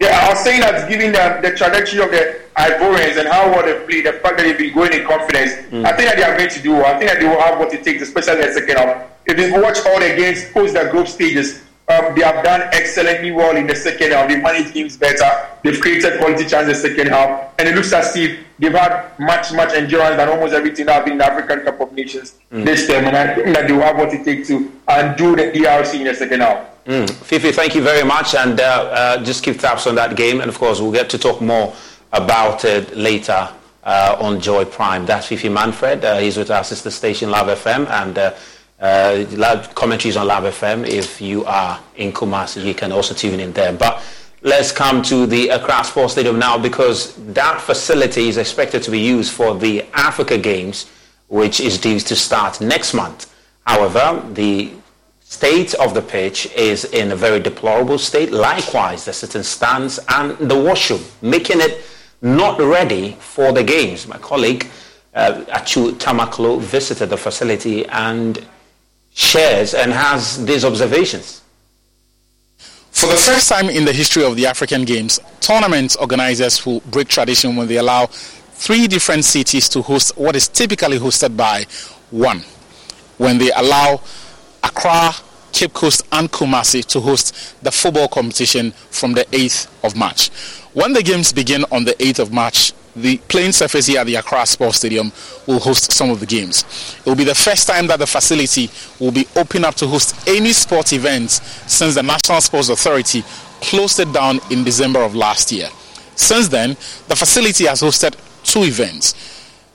Yeah, I was saying that given the, the trajectory of the Ivorians and how well they play, the fact that they've been going in confidence, mm. I think that they are going to do well. I think that they will have what it takes, especially in the second half. If you watch all the games post the group stages, um, they have done excellently well in the second half. They managed games better. They've created quality chances in the second half. And it looks as if they've had much, much endurance than almost everything that been in the African Cup of Nations mm. this time. And I think that they will have what it takes to undo the DRC in the second half. Mm. Fifi, thank you very much. And uh, uh, just keep tabs on that game. And of course, we'll get to talk more about it later uh, on Joy Prime. That's Fifi Manfred. Uh, he's with our sister station, Luv FM. And uh, commentaries on Luv FM. If you are in Kumasi, you can also tune in there. But let's come to the Accra Sports Stadium now because that facility is expected to be used for the Africa Games, which is due to start next month. However, the state of the pitch is in a very deplorable state. Likewise, the sitting stands and the washroom, making it not ready for the games. My colleague uh, Achu Tamakloe visited the facility and shares and has these observations. For the first time in the history of the African Games, tournament organizers will break tradition when they allow three different cities to host what is typically hosted by one. When they allow Accra, Cape Coast, and Kumasi to host the football competition from the 8th of March. When the games begin on the 8th of March, the playing surface here at the Accra Sports Stadium will host some of the games. It will be the first time that the facility will be open up to host any sport events since the National Sports Authority closed it down in December of last year. Since then, the facility has hosted two events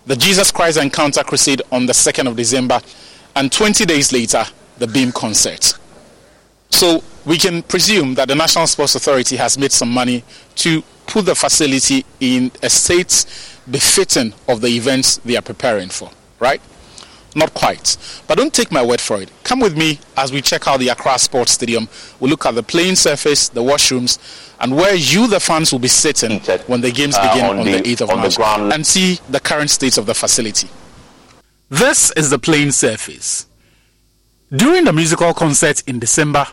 the Jesus Christ Encounter Crusade on the 2nd of December, and 20 days later, the Bhim Concert. So, we can presume that the National Sports Authority has made some money to put the facility in a state befitting of the events they are preparing for, right? Not quite. But don't take my word for it. Come with me as we check out the Accra Sports Stadium. We'll look at the playing surface, the washrooms, and where you, the fans, will be sitting when the games begin uh, on, on, the, 8th of March and see the current state of the facility. This is the playing surface. During the musical concert in December,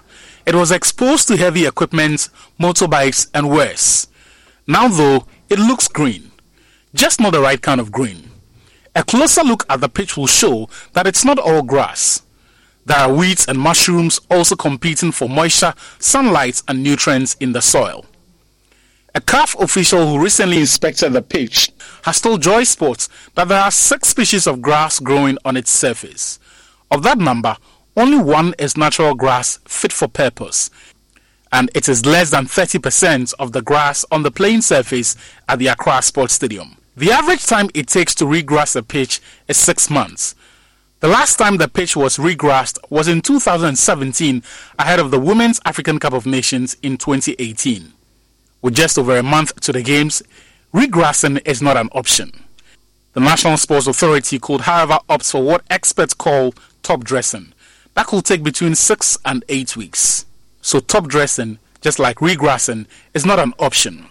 it was exposed to heavy equipment, motorbikes, and worse. Now, though, it looks green. Just not the right kind of green. A closer look at the pitch will show that it's not all grass. There are weeds and mushrooms also competing for moisture, sunlight, and nutrients in the soil. A CAF official who recently inspected the pitch has told Joy Sports that there are six species of grass growing on its surface. Of that number, only one is natural grass fit for purpose, and it is less than 30% of the grass on the playing surface at the Accra Sports Stadium. The average time it takes to regrass a pitch is six months. The last time the pitch was regrassed was in 2017 ahead of the Women's African Cup of Nations in 2018. With just over a month to the games, regrassing is not an option. The National Sports Authority could, however, opt for what experts call top dressing, that could take between six and eight weeks. So, top dressing, just like regrassing, is not an option.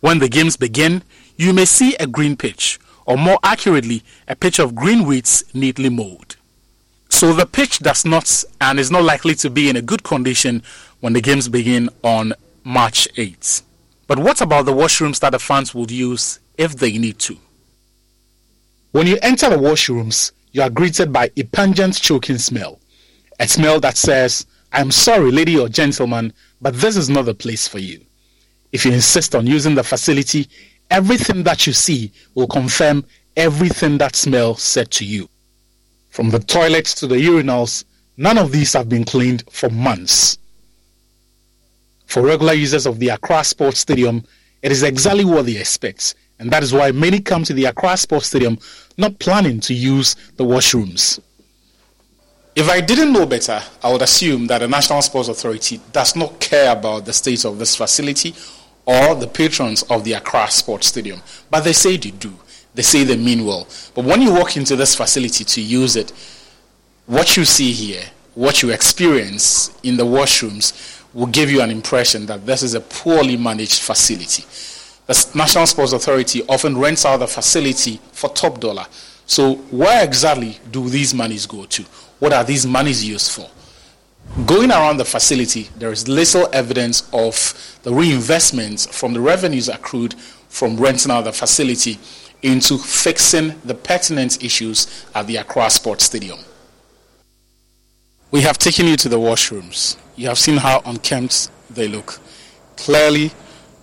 When the games begin, you may see a green pitch, or more accurately, a pitch of green weeds neatly mowed. So, the pitch does not and is not likely to be in a good condition when the games begin on March 8th. But what about the washrooms that the fans would use if they need to? When you enter the washrooms, you are greeted by a pungent choking smell a smell that says, I'm sorry, lady or gentleman, but this is not the place for you. If you insist on using the facility, everything that you see will confirm everything that smell said to you. From the toilets to the urinals, none of these have been cleaned for months. For regular users of the Accra Sports Stadium, it is exactly what they expect, and that is why many come to the Accra Sports Stadium not planning to use the washrooms. If I didn't know better, I would assume that the National Sports Authority does not care about the state of this facility or the patrons of the Accra Sports Stadium. But they say they do. They say they mean well. But when you walk into this facility to use it, what you see here, what you experience in the washrooms, will give you an impression that this is a poorly managed facility. The National Sports Authority often rents out the facility for top dollar. So, where exactly do these monies go to? What are these monies used for? Going around the facility, there is little evidence of the reinvestment from the revenues accrued from renting out the facility into fixing the pertinent issues at the Accra Sports Stadium. We have taken you to the washrooms. You have seen how unkempt they look. Clearly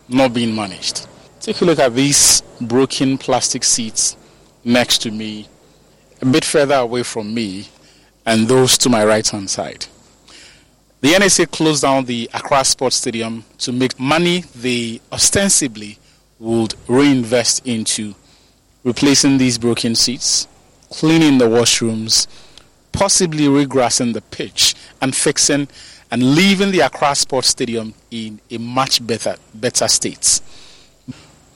not being managed. Take a look at these broken plastic seats next to me, a bit further away from me, and those to my right hand side. The NSA closed down the Accra Sports Stadium to make money they ostensibly would reinvest into replacing these broken seats, cleaning the washrooms, possibly regrassing the pitch, and fixing and leaving the Accra Sports Stadium in a much better, better state.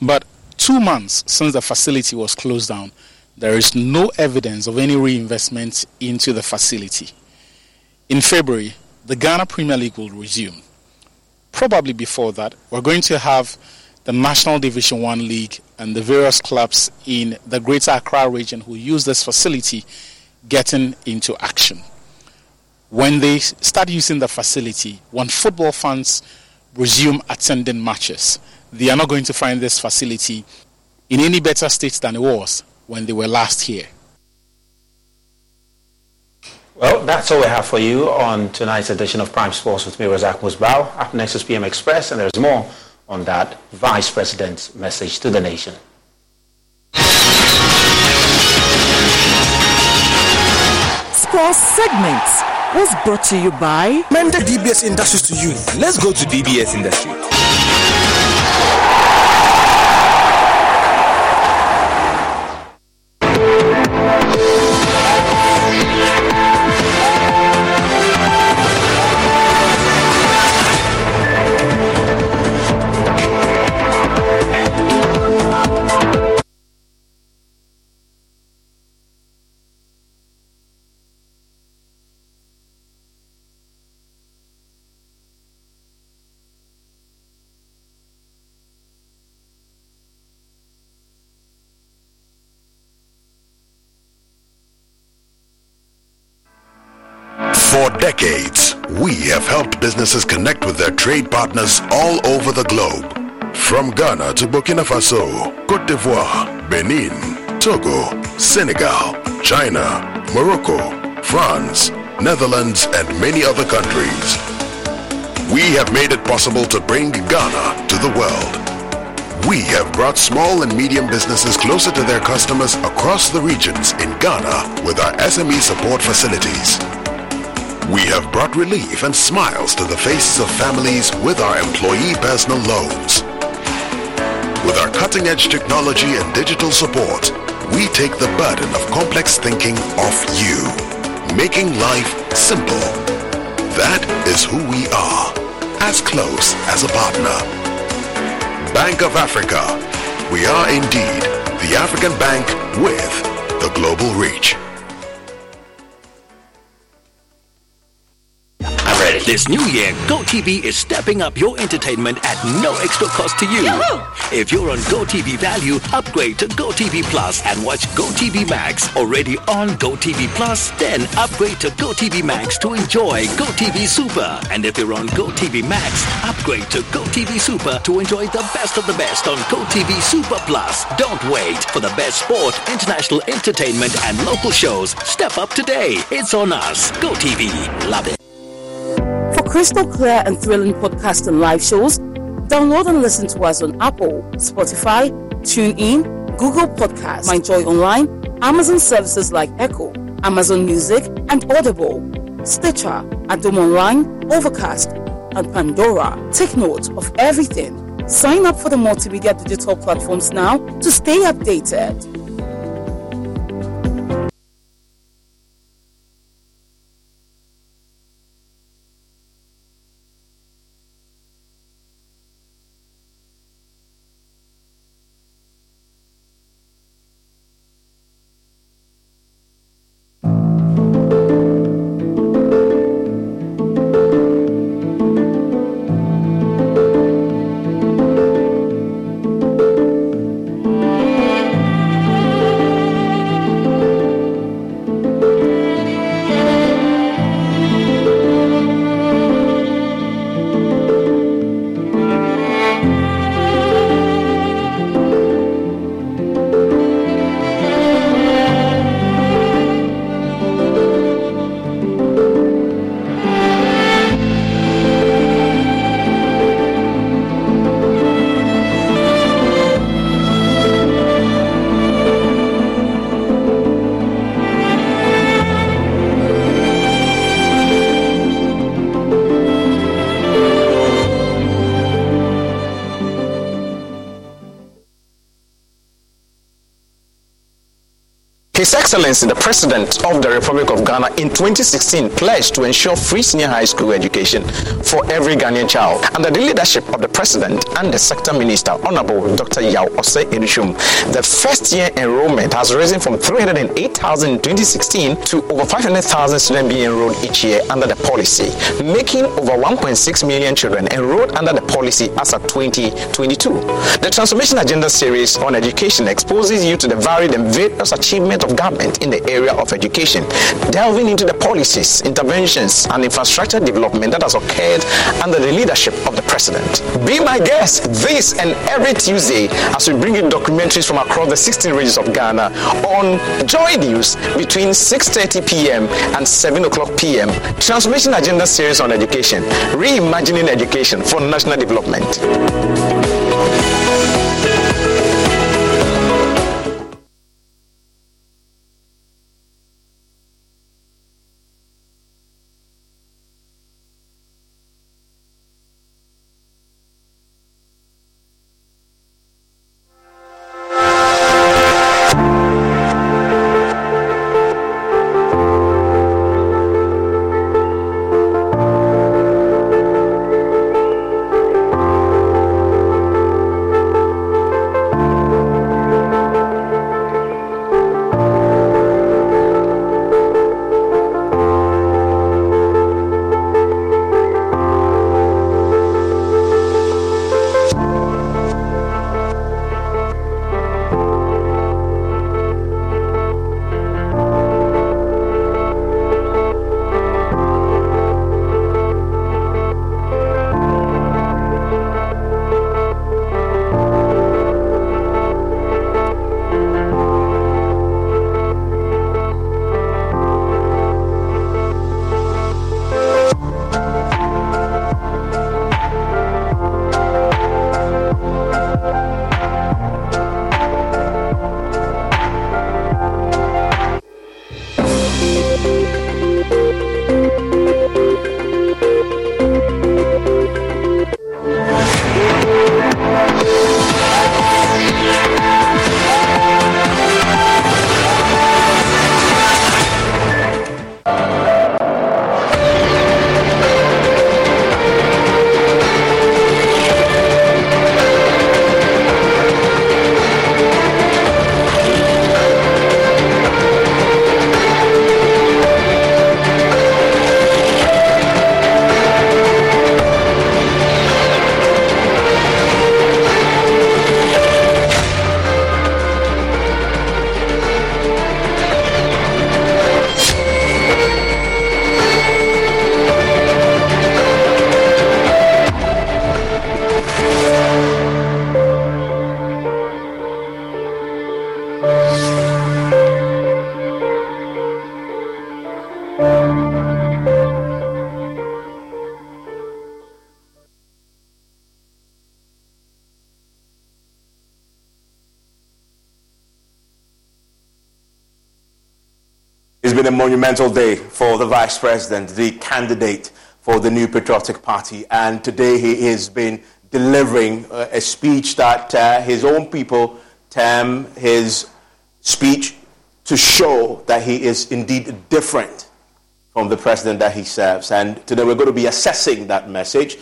But two months since the facility was closed down, there is no evidence of any reinvestment into the facility. In February, the Ghana Premier League will resume. Probably before that, we're going to have the National Division 1 League and the various clubs in the Greater Accra region who use this facility getting into action. When they start using the facility, when football fans resume attending matches, they are not going to find this facility in any better state than it was when they were last here. Well, that's all we have for you on tonight's edition of Prime Sports with me, Razak Musbao. Up next is PM Express, and there's more on that Vice President's message to the nation. Sports segments was brought to you by Mende DBS Industries to you. Let's go to DBS Industries. Businesses connect with their trade partners all over the globe. From Ghana to Burkina Faso, Cote d'Ivoire, Benin, Togo, Senegal, China, Morocco, France, Netherlands, and many other countries. We have made it possible to bring Ghana to the world. We have brought small and medium businesses closer to their customers across the regions in Ghana with our SME support facilities. We have brought relief and smiles to the faces of families with our employee personal loans. With our cutting-edge technology and digital support, we take the burden of complex thinking off you, making life simple. That is who we are, as close as a partner. Bank of Africa. We are indeed the African bank with the global reach. This new year, GoTV is stepping up your entertainment at no extra cost to you. If you're on GoTV Value, upgrade to GoTV Plus and watch GoTV Max. Already on GoTV Plus, then upgrade to GoTV Max to enjoy GoTV Super. And if you're on GoTV Max, upgrade to GoTV Super to enjoy the best of the best on GoTV Super Plus. Don't wait for the best sport, international entertainment, and local shows. Step up today. It's on us. GoTV. Love it. Crystal clear and thrilling podcast and live shows, download and listen to us on Apple, Spotify, TuneIn, Google Podcasts, MyJoy Online, Amazon services like Echo, Amazon Music, and Audible, Stitcher, Adom Online, Overcast, and Pandora. Take note of everything. Sign up for the multimedia digital platforms now to stay updated. Excellency the President of the Republic of Ghana in 2016 pledged to ensure free senior high school education for every Ghanaian child. Under the leadership of the President and the Sector Minister, Honorable Dr. Yaw Osei Adutwum, the first year enrollment has risen from 308,000 in 2016 to over 500,000 students being enrolled each year under the policy, making over 1.6 million children enrolled under the policy as of 2022. The Transformation Agenda series on education exposes you to the varied and various achievements of government in the area of education, delving into the policies, interventions, and infrastructure development that has occurred under the leadership of the president. Be my guest this and every Tuesday as we bring you documentaries from across the 16 regions of Ghana on Joy News between 6:30 p.m. and 7 o'clock p.m. Transformation Agenda series on education, reimagining education for national development. Monumental day for the vice president, the candidate for the new patriotic party, and today he has been delivering uh, a speech that uh, his own people term his speech to show that he is indeed different from the president that he serves. And today we're going to be assessing that message.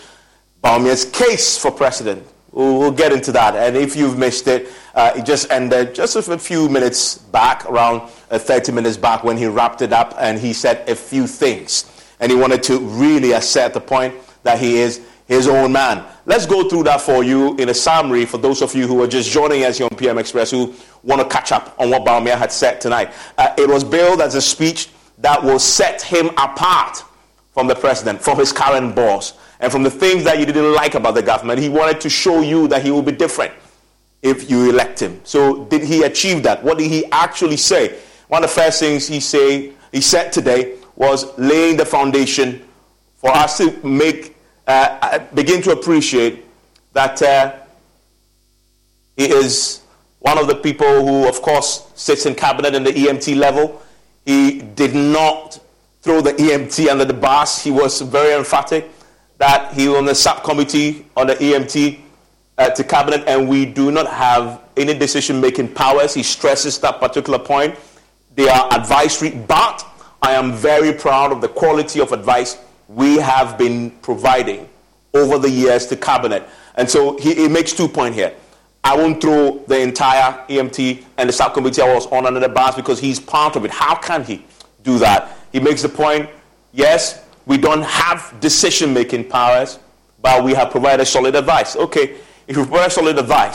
Bawumia's case for president. We'll, get into that. And if you've missed it, uh, it just ended just a few minutes back, around 30 minutes back, when he wrapped it up and he said a few things. And he wanted to really assert the point that he is his own man. Let's go through that for you in a summary for those of you who are just joining us here on PM Express who want to catch up on what Bawumia had said tonight. Uh, it was billed as a speech that will set him apart from the president, from his current boss, and from the things that you didn't like about the government. He wanted to show you that he will be different if you elect him. So, did he achieve that? What did he actually say? One of the first things he say he said today was laying the foundation for us to make uh, uh begin to appreciate that uh, he is one of the people who, of course, sits in cabinet in the EMT level. He did not throw the EMT under the bus. He was very emphatic that he was on the subcommittee on the EMT uh, to cabinet, and we do not have any decision-making powers. He stresses that particular point. They are advisory, but I am very proud of the quality of advice we have been providing over the years to cabinet. And so he, he makes two points here. I won't throw the entire EMT and the subcommittee I was on under the bus because he's part of it. How can he do that? He makes the point yes, we don't have decision making powers, but we have provided solid advice. Okay, if you provide solid advice,